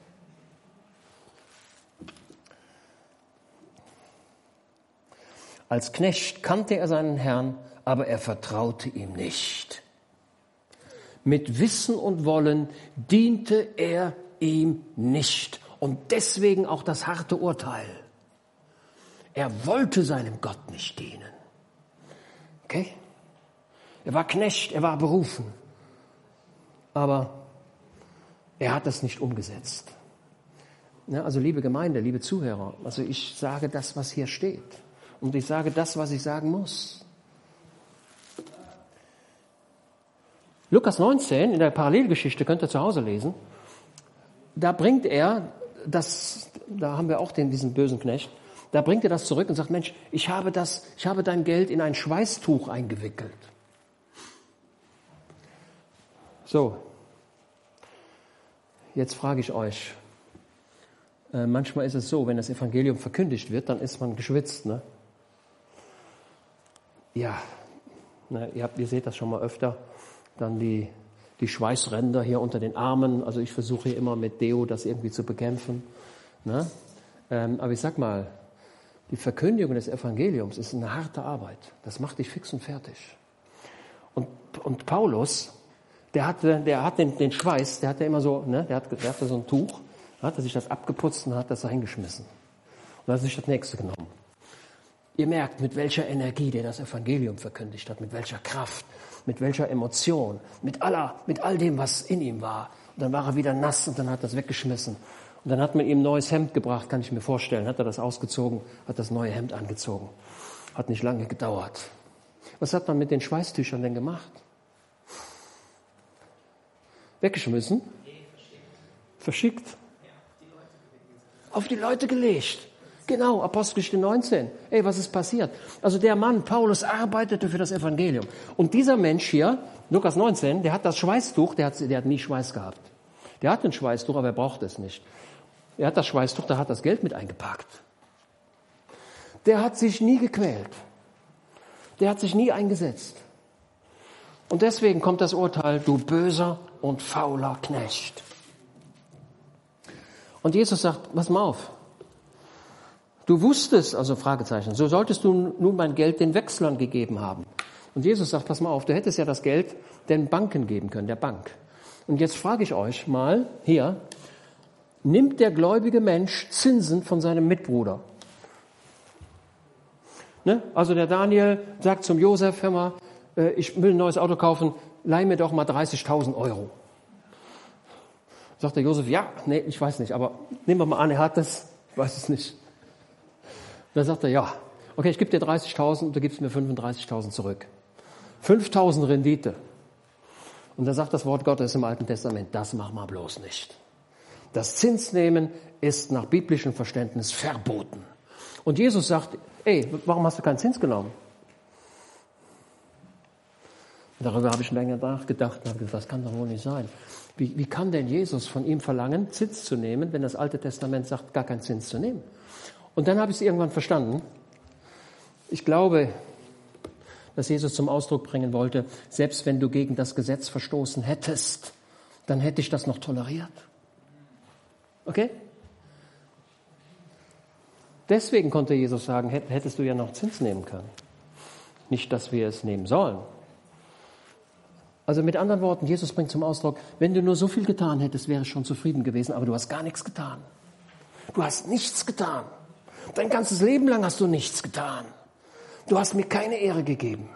Als Knecht kannte er seinen Herrn, aber er vertraute ihm nicht. Mit Wissen und Wollen diente er ihm nicht. Und deswegen auch das harte Urteil. Er wollte seinem Gott nicht dienen. Okay? Er war Knecht, er war berufen. Aber er hat das nicht umgesetzt. Ja, also liebe Gemeinde, liebe Zuhörer, also ich sage das, was hier steht. Und ich sage das, was ich sagen muss. Lukas 19 in der Parallelgeschichte könnt ihr zu Hause lesen. Da bringt er das, da haben wir auch den, diesen bösen Knecht, da bringt er das zurück und sagt, Mensch, ich habe das, ich habe dein Geld in ein Schweißtuch eingewickelt. So, jetzt frage ich euch. Äh, manchmal ist es so, wenn das Evangelium verkündigt wird, dann ist man geschwitzt. Ne? Ja, ne, ihr, habt, ihr seht das schon mal öfter. Dann die, die Schweißränder hier unter den Armen. Also ich versuche hier immer mit Deo das irgendwie zu bekämpfen. Ne? Ähm, aber ich sag mal, die Verkündigung des Evangeliums ist eine harte Arbeit. Das macht dich fix und fertig. Und, und Paulus, der hatte, der hat den, den Schweiß, der hatte immer so, ne, der, hat, der hatte so ein Tuch, hat er sich das abgeputzt und hat das da hingeschmissen. Und hat sich das nächste genommen. Ihr merkt, mit welcher Energie der das Evangelium verkündigt hat, mit welcher Kraft, mit welcher Emotion, mit aller, mit all dem, was in ihm war. Und dann war er wieder nass und dann hat er das weggeschmissen. Und dann hat man ihm ein neues Hemd gebracht, kann ich mir vorstellen. Hat er das ausgezogen, hat das neue Hemd angezogen. Hat nicht lange gedauert. Was hat man mit den Schweißtüchern denn gemacht? Weggeschmissen? Verschickt. Auf die Leute gelegt. Genau, Apostelgeschichte 19. Ey, was ist passiert? Also der Mann, Paulus, arbeitete für das Evangelium. Und dieser Mensch hier, Lukas 19, der hat das Schweißtuch, der hat, der hat nie Schweiß gehabt. Der hat ein Schweißtuch, aber er braucht es nicht. Er hat das Schweißtuch, da hat das Geld mit eingepackt. Der hat sich nie gequält. Der hat sich nie eingesetzt. Und deswegen kommt das Urteil, du böser und fauler Knecht. Und Jesus sagt, pass mal auf. Du wusstest, also Fragezeichen, so solltest du nun mein Geld den Wechslern gegeben haben. Und Jesus sagt, pass mal auf, du hättest ja das Geld den Banken geben können, der Bank. Und jetzt frage ich euch mal hier, nimmt der gläubige Mensch Zinsen von seinem Mitbruder? Ne? Also der Daniel sagt zum Josef, hör mal, äh, ich will ein neues Auto kaufen, leih mir doch mal 30.000 Euro. Sagt der Josef, ja, nee, ich weiß nicht, aber nehmen wir mal an, er hat das, ich weiß es nicht. Dann sagt er, ja, okay, ich gebe dir 30.000 und du gibst mir 35.000 zurück. 5.000 Rendite. Und dann sagt das Wort Gottes im Alten Testament, das mach mal bloß nicht. Das Zinsnehmen ist nach biblischem Verständnis verboten. Und Jesus sagt, ey, warum hast du keinen Zins genommen? Darüber habe ich länger nachgedacht und habe gedacht, das kann doch wohl nicht sein. Wie, wie kann denn Jesus von ihm verlangen, Zins zu nehmen, wenn das Alte Testament sagt, gar keinen Zins zu nehmen? Und dann habe ich es irgendwann verstanden. Ich glaube, dass Jesus zum Ausdruck bringen wollte, selbst wenn du gegen das Gesetz verstoßen hättest, dann hätte ich das noch toleriert. Okay? Deswegen konnte Jesus sagen, hättest du ja noch Zins nehmen können. Nicht, dass wir es nehmen sollen. Also mit anderen Worten, Jesus bringt zum Ausdruck, wenn du nur so viel getan hättest, wäre ich schon zufrieden gewesen, aber du hast gar nichts getan. Du hast nichts getan. Dein ganzes Leben lang hast du nichts getan. Du hast mir keine Ehre gegeben.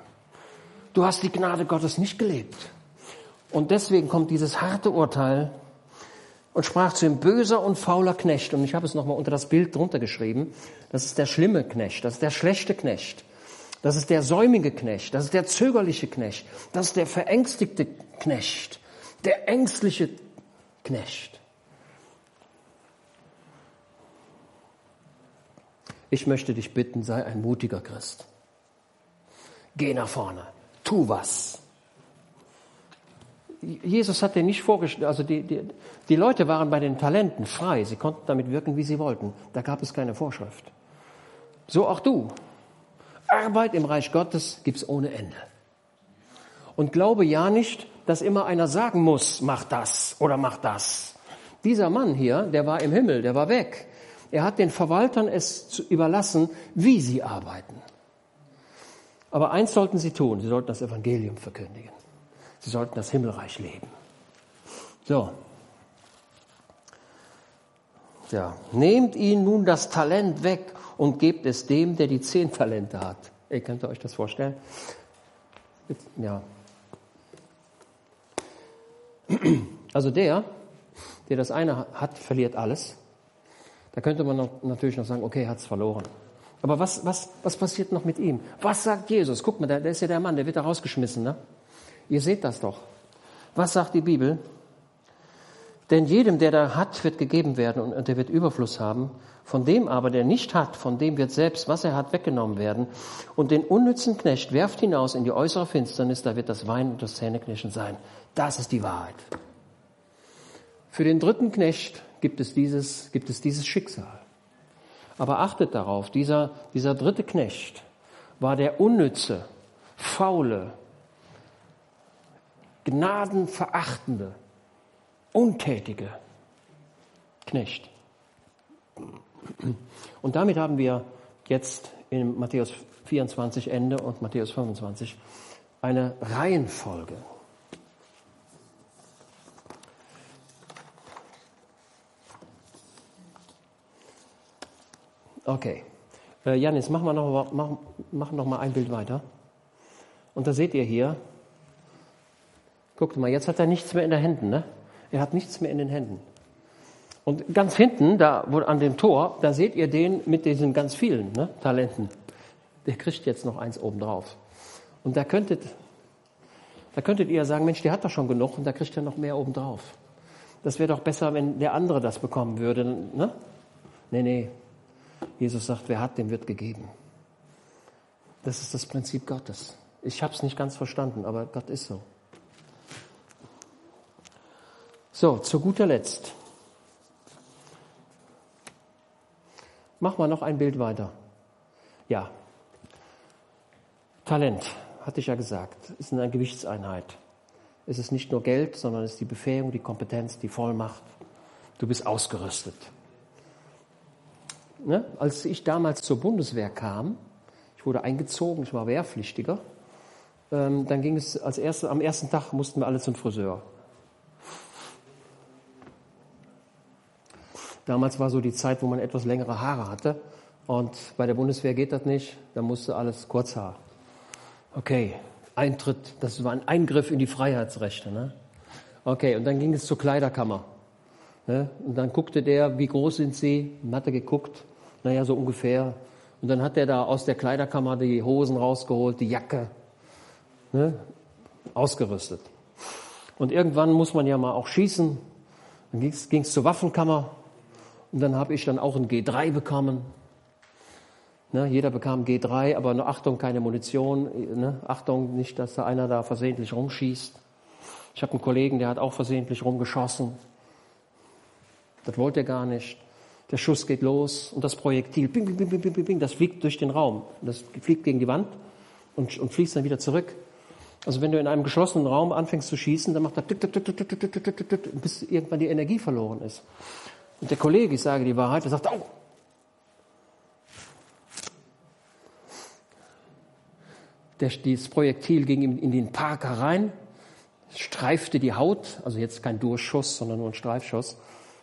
Du hast die Gnade Gottes nicht gelebt. Und deswegen kommt dieses harte Urteil und sprach zu ihm böser und fauler Knecht. Und ich habe es nochmal unter das Bild drunter geschrieben. Das ist der schlimme Knecht, das ist der schlechte Knecht. Das ist der säumige Knecht, das ist der zögerliche Knecht, das ist der verängstigte Knecht, der ängstliche Knecht. Ich möchte dich bitten, sei ein mutiger Christ. Geh nach vorne, tu was. Jesus hat dir nicht vorgestellt, also die, die, die Leute waren bei den Talenten frei, sie konnten damit wirken, wie sie wollten. Da gab es keine Vorschrift. So auch du. Arbeit im Reich Gottes gibt's ohne Ende. Und glaube ja nicht, dass immer einer sagen muss, mach das oder mach das. Dieser Mann hier, der war im Himmel, der war weg. Er hat den Verwaltern es überlassen, wie sie arbeiten. Aber eins sollten sie tun, sie sollten das Evangelium verkündigen. Sie sollten das Himmelreich leben. So. Ja, nehmt ihnen nun das Talent weg und gebt es dem, der die zehn Talente hat. Ihr könnt euch das vorstellen? Ja. Also der, der das eine hat, verliert alles. Da könnte man noch, natürlich noch sagen, okay, er hat es verloren. Aber was, was, was passiert noch mit ihm? Was sagt Jesus? Guck mal, der, der ist ja der Mann, der wird da rausgeschmissen. Ne? Ihr seht das doch. Was sagt die Bibel? Denn jedem, der da hat, wird gegeben werden und der wird Überfluss haben. Von dem aber, der nicht hat, von dem wird selbst, was er hat, weggenommen werden. Und den unnützen Knecht werft hinaus in die äußere Finsternis, da wird das Weinen und das Zähneknirschen sein. Das ist die Wahrheit. Für den dritten Knecht gibt es dieses, gibt es dieses Schicksal. Aber achtet darauf, dieser, dieser dritte Knecht war der unnütze, faule, gnadenverachtende, untätige Knecht. Und damit haben wir jetzt in Matthäus 24 Ende und Matthäus 25 eine Reihenfolge. Okay. Äh, Janis, mach, mal noch, mach, mach noch mal ein Bild weiter. Und da seht ihr hier, guckt mal, jetzt hat er nichts mehr in den Händen. Ne? Er hat nichts mehr in den Händen. Und ganz hinten, da wo, an dem Tor, da seht ihr den mit diesen ganz vielen ne, Talenten. Der kriegt jetzt noch eins obendrauf. Und da könntet, da könntet ihr sagen, Mensch, der hat doch schon genug und da kriegt er noch mehr obendrauf. Das wäre doch besser, wenn der andere das bekommen würde. Ne? Nee, nee. Jesus sagt, wer hat, dem wird gegeben. Das ist das Prinzip Gottes. Ich habe es nicht ganz verstanden, aber Gott ist so. So, zu guter Letzt. Mach mal noch ein Bild weiter. Ja. Talent, hatte ich ja gesagt, ist eine Gewichtseinheit. Es ist nicht nur Geld, sondern es ist die Befähigung, die Kompetenz, die Vollmacht. Du bist ausgerüstet. Ne, als ich damals zur Bundeswehr kam, ich wurde eingezogen, ich war Wehrpflichtiger, ähm, dann ging es als erste, am ersten Tag mussten wir alle zum Friseur. Damals war so die Zeit, wo man etwas längere Haare hatte. Und bei der Bundeswehr geht das nicht. Da musste alles Kurzhaar. Okay, Eintritt, das war ein Eingriff in die Freiheitsrechte. Ne? Okay, und dann ging es zur Kleiderkammer. Ne? Und dann guckte der, wie groß sind Sie? Und hat er geguckt, naja, so ungefähr. Und dann hat er da aus der Kleiderkammer die Hosen rausgeholt, die Jacke, ne? ausgerüstet. Und irgendwann muss man ja mal auch schießen. Dann ging es zur Waffenkammer. Und dann habe ich dann auch ein G3 bekommen. Ne, jeder bekam G3, aber nur Achtung, keine Munition. Ne, Achtung, nicht, dass da einer da versehentlich rumschießt. Ich habe einen Kollegen, der hat auch versehentlich rumgeschossen. Das wollte er gar nicht. Der Schuss geht los und das Projektil, bing, bing, bing, bing, bing, bing, das fliegt durch den Raum. Das fliegt gegen die Wand und, und fließt dann wieder zurück. Also wenn du in einem geschlossenen Raum anfängst zu schießen, dann macht er bis irgendwann die Energie verloren ist. Und der Kollege, ich sage die Wahrheit, der sagt, oh, der, das Projektil ging in, in den Parker rein, streifte die Haut, also jetzt kein Durchschuss, sondern nur ein Streifschuss,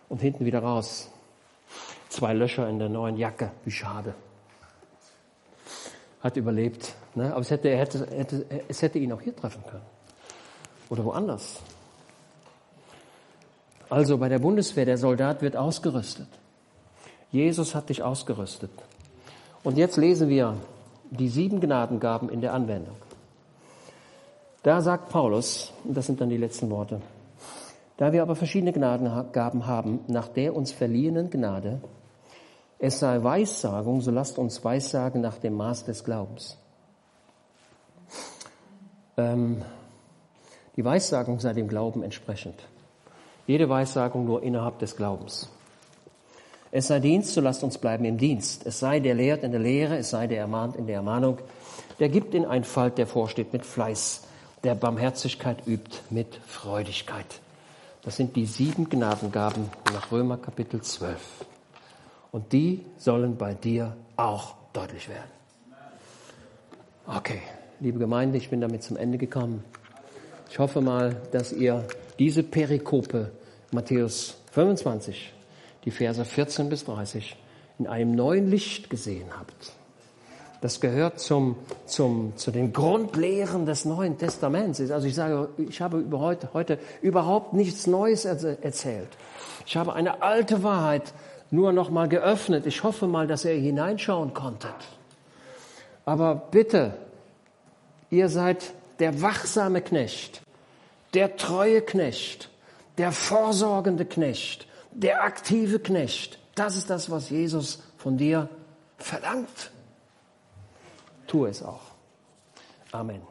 und hinten wieder raus. Zwei Löcher in der neuen Jacke, wie schade. Hat überlebt. Ne? Aber es hätte, er hätte, hätte, es hätte ihn auch hier treffen können. Oder woanders. Also bei der Bundeswehr, der Soldat wird ausgerüstet. Jesus hat dich ausgerüstet. Und jetzt lesen wir die sieben Gnadengaben in der Anwendung. Da sagt Paulus, und das sind dann die letzten Worte, da wir aber verschiedene Gnadengaben haben, nach der uns verliehenen Gnade, es sei Weissagung, so lasst uns Weissagen nach dem Maß des Glaubens. Ähm, die Weissagung sei dem Glauben entsprechend. Jede Weissagung nur innerhalb des Glaubens. Es sei Dienst, so lasst uns bleiben im Dienst. Es sei der lehrt in der Lehre, es sei der ermahnt in der Ermahnung. Der gibt in Einfalt, der vorsteht mit Fleiß. Der Barmherzigkeit übt mit Freudigkeit. Das sind die sieben Gnadengaben nach Römer Kapitel 12. Und die sollen bei dir auch deutlich werden. Okay, liebe Gemeinde, ich bin damit zum Ende gekommen. Ich hoffe mal, dass ihr diese Perikope Matthäus 25, die Verse 14 bis 30, in einem neuen Licht gesehen habt. Das gehört zum, zum, zu den Grundlehren des Neuen Testaments. Also ich sage, ich habe über heute, heute überhaupt nichts Neues erzählt. Ich habe eine alte Wahrheit nur noch mal geöffnet. Ich hoffe mal, dass ihr hineinschauen konntet. Aber bitte, ihr seid der wachsame Knecht der treue Knecht, der vorsorgende Knecht, der aktive Knecht. Das ist das, was Jesus von dir verlangt. Tu es auch. Amen.